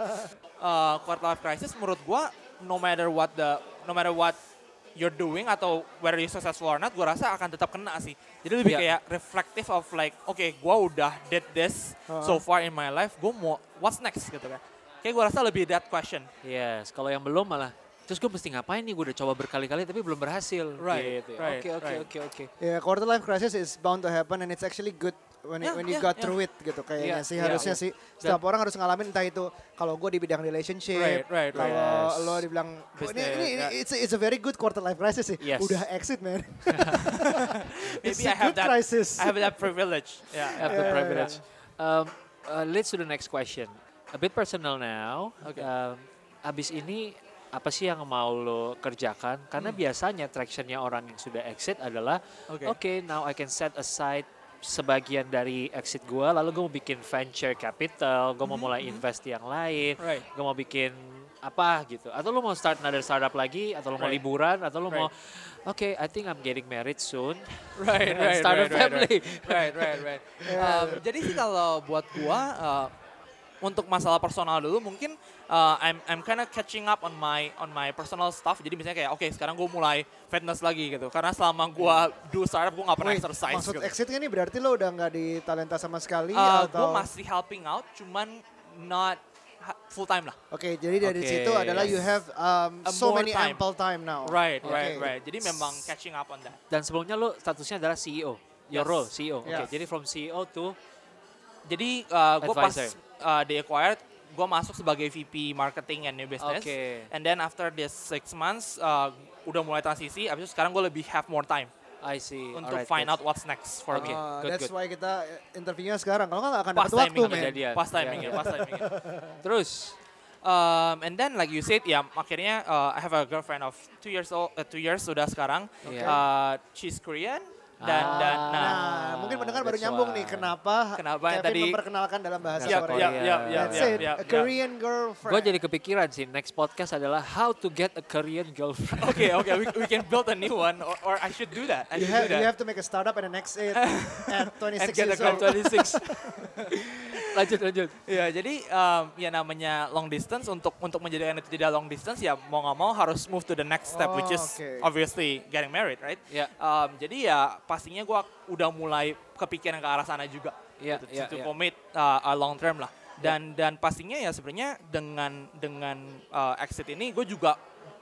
uh, quarter life crisis menurut gua no matter what the no matter what you're doing atau whether you successful or not, gua rasa akan tetap kena sih. Jadi lebih Iya. kayak reflective of like, oke, gua udah did this so far in my life, gua mau what's next gitu kan. Kayak gua rasa lebih that question. Yes, kalau yang belum malah terus gue mesti ngapain nih? Gue udah coba berkali-kali tapi belum berhasil. Right, gitu. right, Oke, oke, right. oke, oke. Ya, quarter life crisis is bound to happen and it's actually good when, Yeah, when you yeah, got yeah. through it gitu kayaknya Yeah, sih yeah, harusnya yeah. sih setiap orang harus ngalamin entah itu kalau gue di bidang relationship, Right, right, right. kalau Yes. lo dibilang "Oh, ini, ini, yeah. it's, a, it's a very good quarter life crisis sih. Yes. Udah exit man. <laughs> it's Maybe a I have good that crisis. I have that privilege. Yeah. Have the Yeah, yeah, privilege. Um, uh, let's to the next question. A bit personal now. Okay. Um, abis ini apa sih yang mau lo kerjakan? Karena Hmm. biasanya tractionnya orang yang sudah exit adalah, Oke. oke, now I can set aside sebagian dari exit gue, lalu gue mau bikin venture capital, gue mau mulai invest yang lain, Hmm, Right. gue mau bikin apa gitu. Atau lo mau start another startup lagi, atau lo mau Right. liburan, atau lo mau, Right. oke, I think I'm getting married soon. <laughs> Right, <laughs> right, start a right, right, family. <laughs> right, right, right. Um, jadi sih kalau buat gua uh, untuk masalah personal dulu mungkin uh, I'm I'm kind of catching up on my on my personal stuff. Jadi misalnya kayak oke sekarang gue mulai fitness lagi gitu. Karena selama gua do startup gue nggak pernah Wait, exercise maksud gitu. exit ini berarti lo udah nggak di talenta sama sekali Uh, gue atau? masih helping out, cuman not full time lah. Oke, jadi dari Oke, situ adalah you yes. have um, A so many time. ample time now. Right, Oke. right, right. Jadi memang catching up on that. Dan sebelumnya lo statusnya adalah CEO. Your Yes. role, CEO. Oke, Yeah. jadi from CEO to Jadi uh, gue pas Advisor. uh, di acquired, gue masuk sebagai VP marketing and new business. Oke. And then after this six months, uh, udah mulai transisi. Abis itu sekarang gue lebih have more time I see. untuk Alright, find good. out what's next for Oke. me. Uh, good, that's good. why kita uh, interviewnya sekarang. Kalau nggak akan dapat waktu, timing, man. Kejadian. pas Yeah. timing, pas timing. <laughs> Terus, Um, and then like you said, ya akhirnya uh, I have a girlfriend of two years old, uh, two years sudah sekarang. Oke. Uh, she's Korean dan Ah. dan nah. Nah, mungkin pendengar baru nyambung why. nih kenapa, Kenapa yang Kevin tadi- memperkenalkan dalam bahasa Korea. yap, yap, yap, That's yap, it, yap, a. Korean girlfriend. gue jadi kepikiran sih next podcast adalah how to get a Korean girlfriend. <laughs> Okay, okay, we, we can build a new one, or, or I should do that. I You should have, do that. you have to make a startup and an exit <laughs> at 26 And get a years old. girl <laughs> 26. Lanjut, lanjut. Ya, jadi um, ya namanya long distance untuk untuk menjadikan itu tidak long distance ya mau nggak mau harus move to the next step which is Oh, oke. obviously getting married, right? Ya. Um, jadi ya pastinya gua udah mulai kepikiran ke arah sana juga. Ya, to, ya, to ya. commit uh, a long term lah. Dan dan pastinya ya sebenarnya dengan dengan uh, exit ini gue juga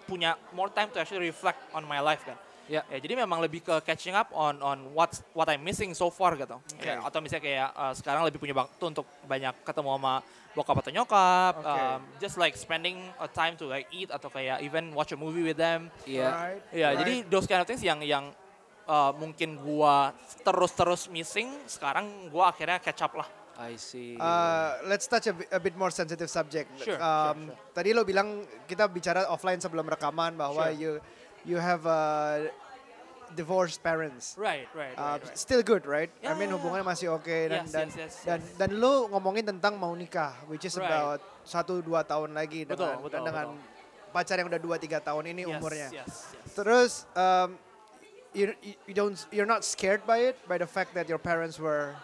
punya more time to actually reflect on my life kan. Ya. Ya, jadi memang lebih ke catching up on on what what I'm missing so far gitu. Ya, atau misalnya kayak uh, sekarang lebih punya waktu untuk banyak ketemu sama bokap atau nyokap, Oke. um, just like spending a time to like eat atau kayak even watch a movie with them. Iya. Right, Ya, right. jadi those kind of things yang yang uh, mungkin gua terus-terus missing, sekarang gua akhirnya catch up lah. I see. Uh, let's touch a, a bit more sensitive subject. Sure, Um, sure, Tadi lo bilang kita bicara offline sebelum rekaman bahwa Sure. you you have uh, divorced parents. Right, right, Uh, right, right. Still good, right? I Yeah, mean yeah, hubungannya masih oke dan Yes, dan yes, yes, dan yes. dan lo ngomongin tentang mau nikah, which is Right. about satu dua tahun lagi Betul, dengan betul, dengan pacar yang udah dua tiga tahun ini Yes, umurnya. Yes, yes. Terus um, you, you you don't you're not scared by it by the fact that your parents were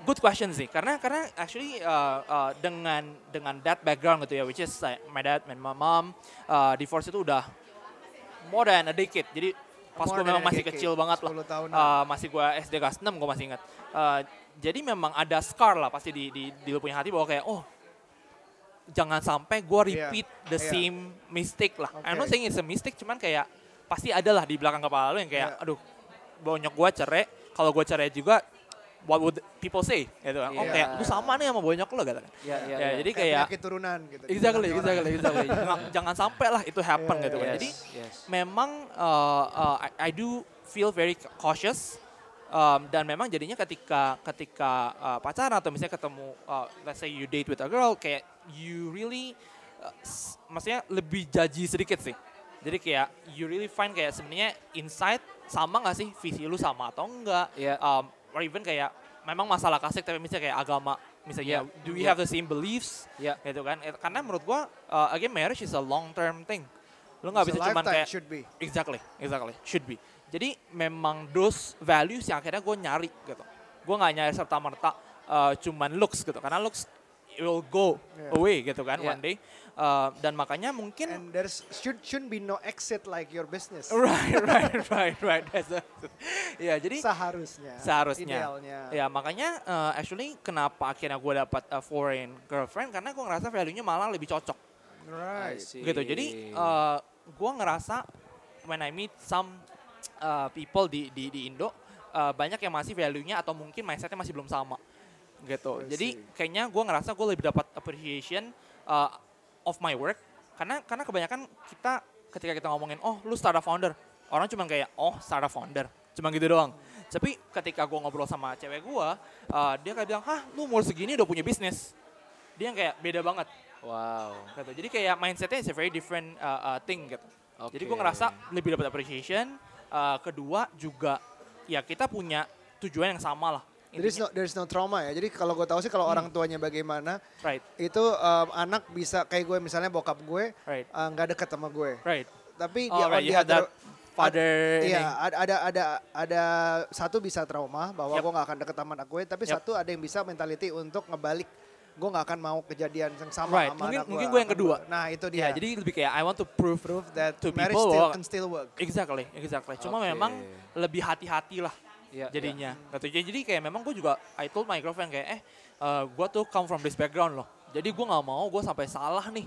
Good question sih, karena karena actually uh, uh, dengan dengan that background gitu ya, which is like my dad and my mom uh, divorce itu udah more than a decade. Jadi pas gue memang masih decade, kecil banget lah, 10 tahunan. Uh, masih gue SD kelas 6 gue masih ingat. Uh, jadi memang ada scar lah pasti di di, di lu punya hati bahwa kayak oh jangan sampai gue Iya, repeat the iya. same mistake lah. I'm not saying it's a mistake, cuman kayak pasti ada lah di belakang kepala lu yang kayak, Iya. aduh, bonyok gue cerai. Kalau gue cerai juga, what would people say? Gitu kan. Oh Iya. kayak, lu sama nih sama bonyok lo gitu kan. Ya, ya, Ya, ya. jadi Kayak kayak, penyakit turunan gitu. exactly, exactly, exactly. <laughs> jangan, jangan sampai lah itu happen Iya, gitu kan. iya. Jadi yes. memang uh, uh, I, I do feel very cautious um, dan memang jadinya ketika ketika uh, pacaran atau misalnya ketemu uh, let's say you date with a girl kayak you really uh, maksudnya lebih jaji sedikit sih jadi kayak you really find kayak sebenarnya inside sama nggak sih visi lu sama atau enggak Iya. um, or even kayak memang masalah klasik tapi misalnya kayak agama misalnya Iya. do we have the same beliefs Ya. gitu kan Eh, karena menurut gua uh, again marriage is a long term thing lu nggak bisa cuman lifetime, kayak should be. Exactly, exactly, should be. Jadi memang those values yang akhirnya gue nyari gitu. Gue nggak nyari serta merta uh, cuman looks gitu, karena looks it will go Yeah. away gitu kan Yeah. one day. Uh, dan makanya mungkin And there's should shouldn't be no exit like your business. <laughs> right, right, right, right. That's a- ya jadi Seharusnya. seharusnya. Idealnya. Ya makanya uh, actually kenapa akhirnya gue dapat a foreign girlfriend karena gue ngerasa value-nya malah lebih cocok Right. gitu. Jadi uh, gue ngerasa when I meet some uh, people di di, di Indo uh, banyak yang masih value-nya atau mungkin mindsetnya masih belum sama gitu. Jadi kayaknya gue ngerasa gue lebih dapat appreciation uh, of my work karena karena kebanyakan kita ketika kita ngomongin oh lu startup founder orang cuma kayak oh startup founder cuma gitu doang. Tapi ketika gue ngobrol sama cewek gue, uh, dia kayak bilang, hah lu umur segini udah punya bisnis. Dia yang kayak beda banget Wow. gitu. Jadi kayak mindsetnya is a very different uh, uh, thing gitu. Jadi gue ngerasa lebih dapat appreciation. Uh, kedua juga ya kita punya tujuan yang sama lah. There's no there's no trauma ya. Jadi kalau gue tahu sih kalau Hmm. orang tuanya bagaimana Right, itu um, anak bisa kayak gue misalnya bokap gue right, uh, nggak deket sama gue. right. Tapi Oh, dia right, that other- father Iya, ada ada ada ada satu bisa trauma bahwa Yep. gue nggak akan deket sama anak gue, tapi Yep. satu ada yang bisa mentality untuk ngebalik. Gue nggak akan mau kejadian yang sama Right, sama mungkin- anak mungkin gue yang kedua. gua. Nah itu Ya, dia. jadi lebih kayak I want to prove proof that to marriage people still can still work. exactly, exactly. Cuma Oke. memang lebih hati-hati lah Ya, jadinya. Gitu. Jadi jadi kayak memang gue juga I told my girlfriend kayak eh gue tuh come from this background loh. Jadi gue nggak mau gue sampai salah nih.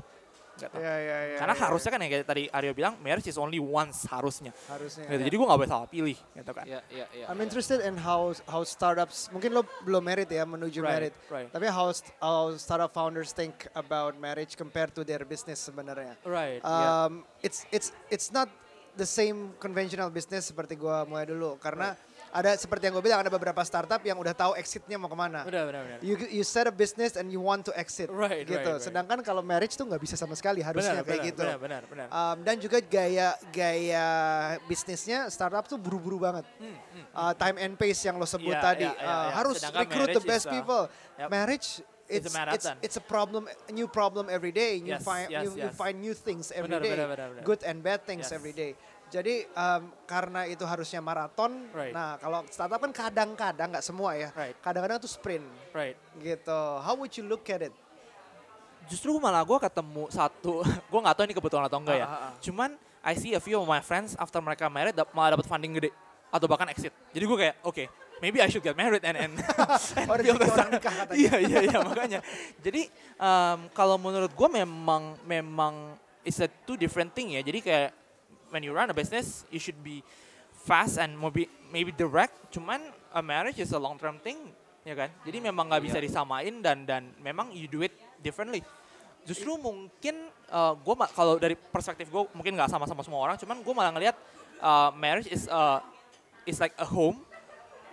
Gitu. Iya iya iya. Karena iya. harusnya kan yang kayak tadi Aryo bilang marriage is only once harusnya. harusnya. Gitu. ya. Jadi gue gak boleh salah pilih gitu kan. Ya, ya, ya. I'm interested in how how startups mungkin lo belum married ya menuju Right, married. right. Tapi how how startup founders think about marriage compared to their business sebenarnya. Right. Um, It's it's it's not the same conventional business seperti gua mulai dulu karena ada seperti yang gue bilang ada beberapa startup yang udah tahu exitnya mau ke mana. Benar, benar, benar. You you set a business and you want to exit Right, gitu. right, right. Sedangkan kalau marriage tuh nggak bisa sama sekali harusnya benar, kayak benar, gitu. Benar, benar, benar. Um, dan juga gaya gaya bisnisnya startup tuh buru-buru banget. Hmm, hmm. Uh, time and pace yang lo sebut Iya, tadi iya, uh, iya. harus Sedangkan recruit the best uh, people. yep. Marriage It's a it's it's marathon. it's a problem a new problem every day. You Yes, find yes, you, you yes. find new things every Benar, day. benar, benar, benar. Good and bad things Yes. every day. Jadi um, karena itu harusnya maraton. Right. Nah, kalau startup kan kadang-kadang nggak semua ya. Right. Kadang-kadang tuh sprint Right. gitu. How would you look at it? Justru malah gue ketemu satu, <laughs> gue nggak tahu ini kebetulan atau enggak ya. Ah, ah, ah. Cuman I see a few of my friends after mereka married dap- malah dapat funding gede atau bahkan exit. Jadi gue kayak, oke, maybe I should get married and and, <laughs> and Oh, the orang nikah katanya. Iya iya iya makanya. Jadi um, kalau menurut gue memang memang it's a two different thing ya. Jadi kayak when you run a business, you should be fast and maybe maybe direct. Cuman a marriage is a long term thing, ya kan? Jadi memang nggak bisa Iya. disamain dan dan memang you do it differently. Justru mungkin uh, gue kalau dari perspektif gue mungkin nggak sama-sama semua orang, cuman gue malah ngelihat uh, marriage is uh, is like a home,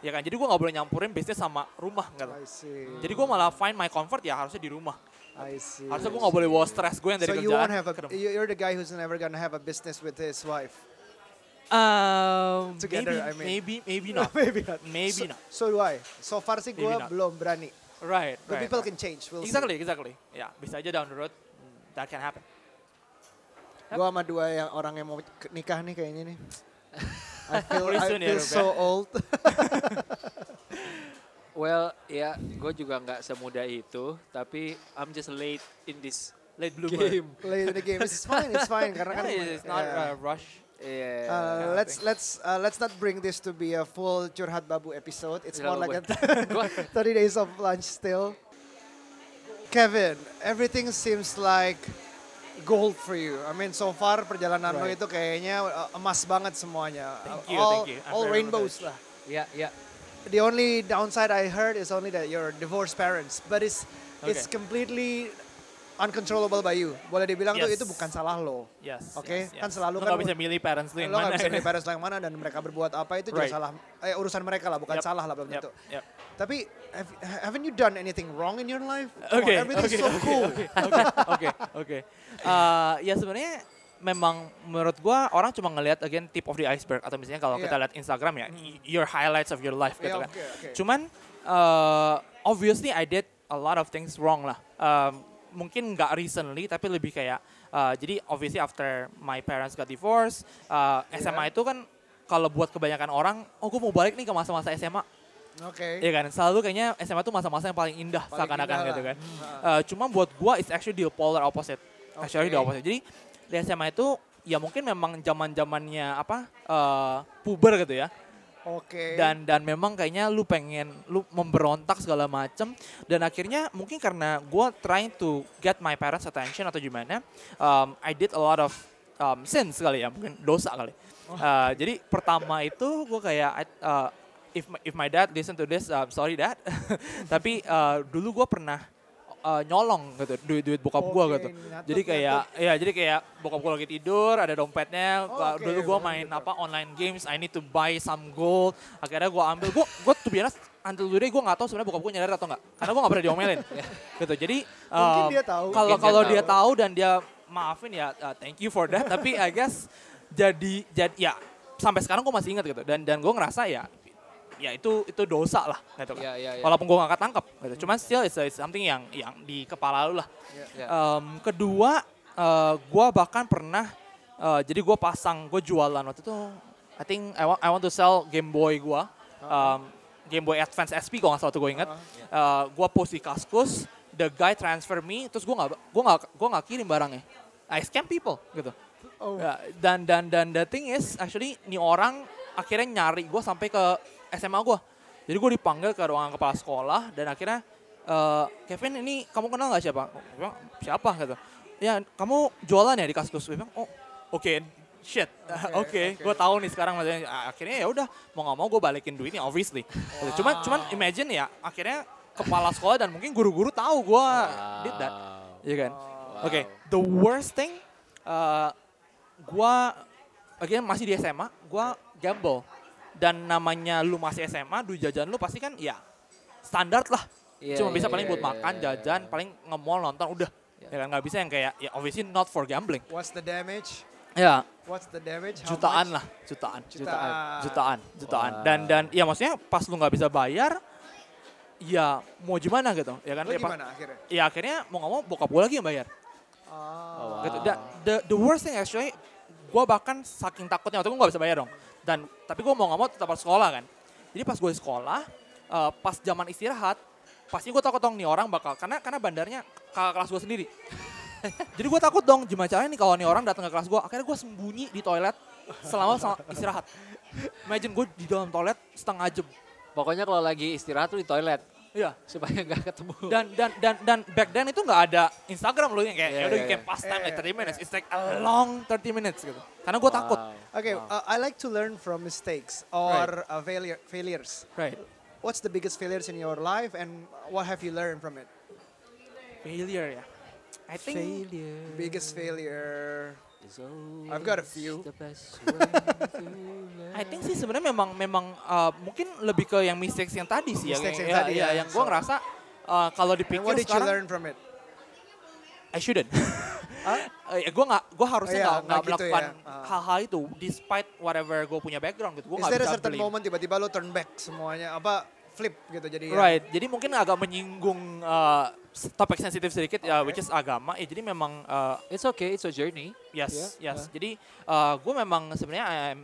ya kan? Jadi gue nggak boleh nyampurin bisnis sama rumah, gitu. I see. Jadi gue malah find my comfort ya harusnya di rumah. I see. Harusnya gue nggak boleh bawa stres gue yang dari So you kerjaan. won't have a ke rumah. you- you're the guy who's never gonna have a business with his wife. Um, Together, maybe, I mean. maybe, maybe <laughs> not. Maybe not. Maybe so, not. So do I. So far sih gue belum berani. Right, But right. people right. can change. We'll Exactly, exactly. Ya, bisa aja down the road that can happen. Gue sama dua yang orang yang mau nikah nih kayaknya nih. I <laughs> feel, Pretty I soon ya, feel Ruben. so old. <laughs> Well, ya, gue juga nggak semudah itu, tapi I'm just late in this Late bloomer. game. <laughs> Late in the game. It's fine, it's fine. Karena kan Yeah, it's not yeah. a rush. Yeah. Uh, let's let's uh, let's not bring this to be a full curhat babu episode. It's more like a 30 days of lunch still. Kevin, everything seems like gold for you. I mean, so far perjalanan lo Right. itu kayaknya uh, emas banget semuanya. Thank you, all, thank you. I'm All rainbows lah. Yeah, yeah. The only downside I heard is only that you're divorced parents, but it's it's Okay. completely uncontrollable by you. Boleh dibilang tuh Yes. itu bukan salah lo. Yes. Oke, yes, kan yes. selalu Lo kan nggak bisa milih parents lo yang lo nggak mana. bisa milih <laughs> parents lo yang mana dan mereka berbuat apa itu juga Right. salah eh, urusan mereka lah bukan Yep. salah lah belum Yep, tentu. yep. Tapi have, haven't you done anything wrong in your life? Oke, everything's oke, so oke, cool. Oke, oke, oke, Ya sebenarnya memang menurut gua orang cuma ngelihat again tip of the iceberg atau misalnya kalau Iya. kita lihat Instagram ya your highlights of your life gitu Iya, kan. oke. Cuman eh, obviously I did a lot of things wrong lah. Um, mungkin nggak recently tapi lebih kayak eh, jadi obviously after my parents got divorced eh, SMA itu kan kalau buat kebanyakan orang oh gue mau balik nih ke masa-masa SMA Oke. Iya kan, selalu kayaknya SMA tuh masa-masa yang paling indah seakan-akan gitu kan. Eh, cuma buat gua it's actually the polar opposite. Actually the opposite. Jadi di SMA itu ya mungkin memang zaman-zamannya apa eh, puber gitu ya. Oke. Dan dan memang kayaknya lu pengen lu memberontak segala macem dan akhirnya mungkin karena gua trying to get my parents attention atau gimana, um, I did a lot of um, sins kali ya, mungkin dosa kali. Uh, jadi pertama itu gua kayak uh, if my, if my dad listen to this, um, sorry dad. <laughs> Tapi uh, dulu gua pernah uh, nyolong gitu duit duit bokap gua Oke, gitu. nyatet, Jadi kayak ya jadi kayak bokap gua lagi tidur ada dompetnya. Oh, Gua- oke, dulu betul, main betul. apa online games, I need to buy some gold. Akhirnya gua ambil gua gua tuh biasa until today gua nggak tahu sebenarnya bokap gua nyadar atau enggak. Karena gua nggak pernah diomelin. <laughs> gitu. Jadi um, dia tahu. Kalau Mungkin dia kalau dia tahu. dan dia maafin ya uh, thank you for that. Tapi I guess jadi jadi ya sampai sekarang gua masih ingat gitu. Dan dan gua ngerasa ya ya itu itu dosa lah gitu kan. Yeah, yeah, yeah. Walaupun gua nggak ketangkep gitu. Cuman still it's, it's something yang yang di kepala lu lah. Yeah. Em, kedua, eh, gua bahkan pernah, eh, jadi gua pasang, gue jualan waktu itu, I think I want, I want to sell Game Boy gua, em, Game Boy Advance SP kalau nggak salah tuh gue inget. Eh, gua post di Kaskus, the guy transfer me, terus gua nggak, gua nggak, gua nggak kirim barangnya. I scam people gitu. Oh. Ya, dan dan dan the thing is actually nih orang akhirnya nyari gue sampai ke SMA gue. Jadi gue dipanggil ke ruangan kepala sekolah dan akhirnya eh, Kevin ini kamu kenal nggak siapa? Siapa gitu. Ya kamu jualan ya di kaskus. Gue bilang oh oke shit oke <laughs> oke. gue tahu nih sekarang maksudnya akhirnya ya udah mau nggak mau gue balikin duitnya obviously. Gitu. Cuman cuman imagine ya akhirnya kepala sekolah dan mungkin guru-guru tahu gue did that. Iya kan? Oke, the worst thing, uh, gua again masih di SMA, gua gamble. Dan namanya lu masih SMA, duit jajan lu pasti kan ya standar lah. Iya, Cuma iya, bisa paling iya, buat iya, makan, iya, jajan, iya. paling nge-mall nonton udah. Iya. Ya kan nggak bisa yang kayak ya obviously not for gambling. What's the damage? Ya, What's the damage? How jutaan much? lah, jutaan, Jutaan. jutaan, jutaan, jutaan. Wow. Dan dan ya maksudnya pas lu nggak bisa bayar, ya mau gimana gitu, ya kan? Lo Ya, gimana akhirnya? ya akhirnya mau nggak mau bokap gue lagi yang bayar. Gitu. Wow. Da- the the worst thing actually, gue bahkan saking takutnya waktu itu gue gak bisa bayar dong. Dan tapi gue mau nggak mau tetap harus sekolah kan. Jadi pas gue sekolah, eh, pas zaman istirahat, pasti gue takut dong nih orang bakal karena karena bandarnya kakak kelas gue sendiri. <laughs> Jadi gue takut dong gimana caranya nih kalau nih orang datang ke kelas gue, akhirnya gue sembunyi di toilet selama istirahat. Imagine gue di dalam toilet setengah jam. Pokoknya kalau lagi istirahat tuh di toilet Iya. supaya nggak ketemu. Dan dan dan dan back then itu nggak ada Instagram loh yang kayak Iya, ya udah you can iya. pass time Iya, like 30 iya, minutes. iya. It's like a long 30 minutes gitu. Karena gue takut. Wow. Okay, Wow. uh, I like to learn from mistakes or uh, failure, failures. Right. What's the biggest failures in your life and what have you learned from it? Failure ya. I think Failure Biggest failure. I've got a few. I think sih sebenarnya memang memang uh, mungkin lebih ke yang mistakes yang tadi sih Mistakes yang, yang ya, tadi ya, ya. yang gue So- ngerasa uh, kalau And dipikir what did you sekarang learn from it? I shouldn't. Hah? Eh, gue nggak gue harusnya Oh, iya, nggak nggak nggak gitu melakukan ya. Ah. hal-hal itu despite whatever gue punya background gitu. Gue Is nggak there a bisa certain blame. moment tiba-tiba lo turn back semuanya apa flip gitu jadi ya? Right, jadi mungkin agak menyinggung uh, topik sensitif sedikit, ya, Oke. which is agama. Ya, jadi memang uh, It's okay, it's a journey. Yes, Yeah, yes. Jadi gue memang sebenarnya I'm,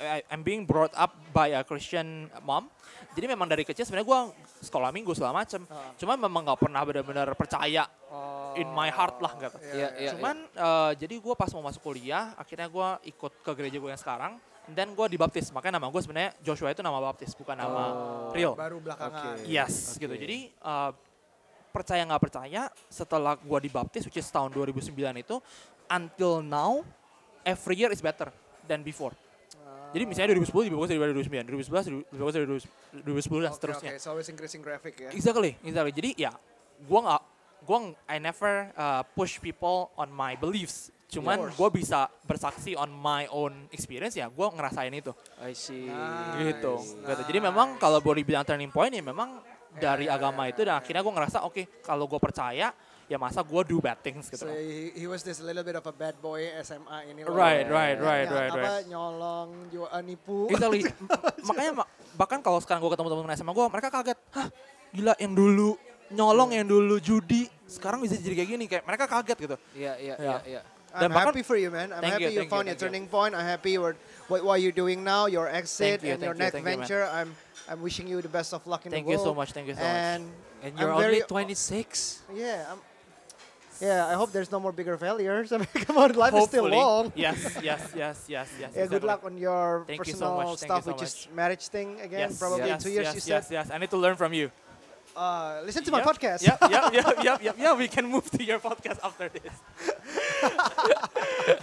I, I'm being brought up by a Christian mom. Jadi memang dari kecil sebenarnya gue sekolah minggu segala macem. Ah. Cuma memang nggak pernah benar-benar percaya Oh, in my heart lah gitu. Iya, iya. Cuman eh, jadi gue pas mau masuk kuliah, akhirnya gue ikut ke gereja gue yang sekarang. Dan gue dibaptis, makanya nama gue sebenarnya Joshua itu nama baptis, bukan nama Oh. real. Baru belakangan. Oke. Yes, Oke. gitu. Jadi uh, percaya nggak percaya setelah gue dibaptis which is tahun 2009 itu until now every year is better than before. Jadi misalnya 2010 lebih bagus daripada 2009, 2011 lebih bagus dari 2010 dan seterusnya. Oke, it's always increasing graphic ya. Exactly, exactly. Jadi ya, gua nggak, gua I never uh, push people on my beliefs. Cuman gua bisa bersaksi on my own experience ya, gua ngerasain itu. I see. Nice. gitu. gitu. Jadi memang kalau boleh bilang turning point ya memang dari Ya, agama itu dan akhirnya gua ngerasa oke kalau gua percaya ya masa gua do bad things gitu. So he, he was this little bit of a bad boy SMA ini loh. Right, right, Yang- right, right, apa, right. nyolong, jual, nipu. Exactly. <laughs> Makanya ma- bahkan kalau sekarang gua ketemu teman-teman SMA gua, mereka kaget. Hah, gila yang dulu nyolong yang dulu judi, sekarang bisa jadi kayak gini kayak mereka kaget gitu. Iya, iya, Ya. iya, iya. I'm happy for you, man. I'm Thank happy you, you, found you, your thank you. turning point. I'm happy you're, what, what you're doing now, your exit, and your next venture. I'm, I'm wishing you the best of luck in Thank the world. Thank you so much, thank you so much. and And I'm you're only 26. Yeah, I'm, yeah. I hope there's no more bigger failures. <laughs> I mean, come on, life is still long. <laughs> Yes, yes, yes, yes, yes. Yeah, good luck on your Thank you so personal much, you stuff, so which is marriage thing again. Yes, Probably yes, in two years, yes, you yes, said. yes. I need to learn from you. Uh, listen to my Yep, podcast. Yep, yep, yep, yep, yep. Yeah, we can move to your podcast after this. <laughs> <laughs>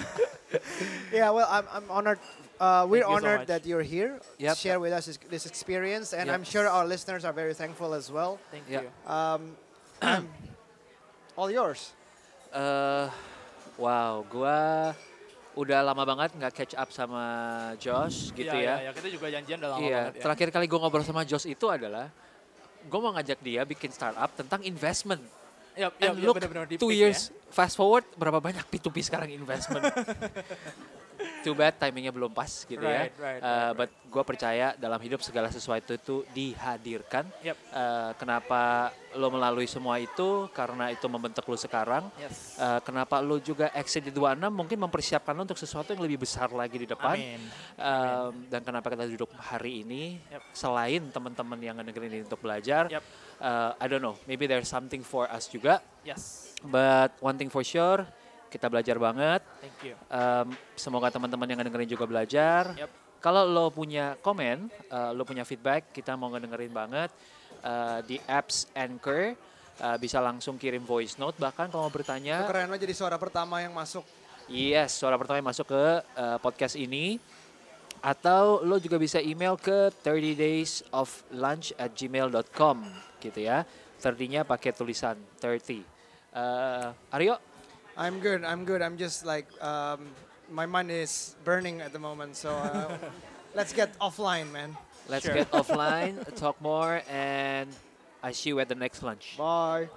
Yeah, well, I'm, I'm honored. Uh, we're so honored much. that you're here Yep. to share with us this, this experience, and Yep. I'm sure our listeners are very thankful as well. Thank Yeah. you. Um, I'm <coughs> all yours. Eh, wow, gua udah lama banget nggak catch up sama Josh gitu Iya, ya. iya, iya. kita juga janjian udah lama Iya, banget ya. terakhir kali gue ngobrol sama Josh itu adalah gue mau ngajak dia bikin startup tentang investment. Yap, yap, And look, bener-bener deep two years fast forward berapa banyak P2P sekarang investment. <laughs> Too bad timingnya belum pas gitu ya. Right, right, Uh, right, but gue percaya dalam hidup segala sesuatu itu dihadirkan. Yep. Uh, kenapa lo melalui semua itu? Karena itu membentuk lo sekarang. ya. Yes. Uh, kenapa lo juga exit di 26 mungkin mempersiapkan lo untuk sesuatu yang lebih besar lagi di depan. Amin. Um, dan kenapa kita duduk hari ini Yep. selain teman-teman yang ngedengerin ini untuk belajar, Yep. Uh, I don't know, maybe there's something for us juga. Yes. But one thing for sure, kita belajar banget. Thank you. Um, semoga teman-teman yang ngedengerin juga belajar. Yep. Kalau lo punya komen, uh, lo punya feedback, kita mau ngedengerin banget uh, di apps Anchor. uh, bisa langsung kirim voice note. Bahkan kalau mau Itu bertanya, keren lo jadi suara pertama yang masuk. Yes, suara pertama yang masuk ke uh, podcast ini. Atau lo juga bisa email ke 30 days of lunch at gmail.com gitu ya. 30-nya pakai tulisan 30. Uh, Aryo, I'm good. I'm good. I'm just like um, my mind is burning at the moment. So uh, <laughs> let's get offline, man. let's Sure. get <laughs> offline, talk more, and I see you at the next lunch. Bye.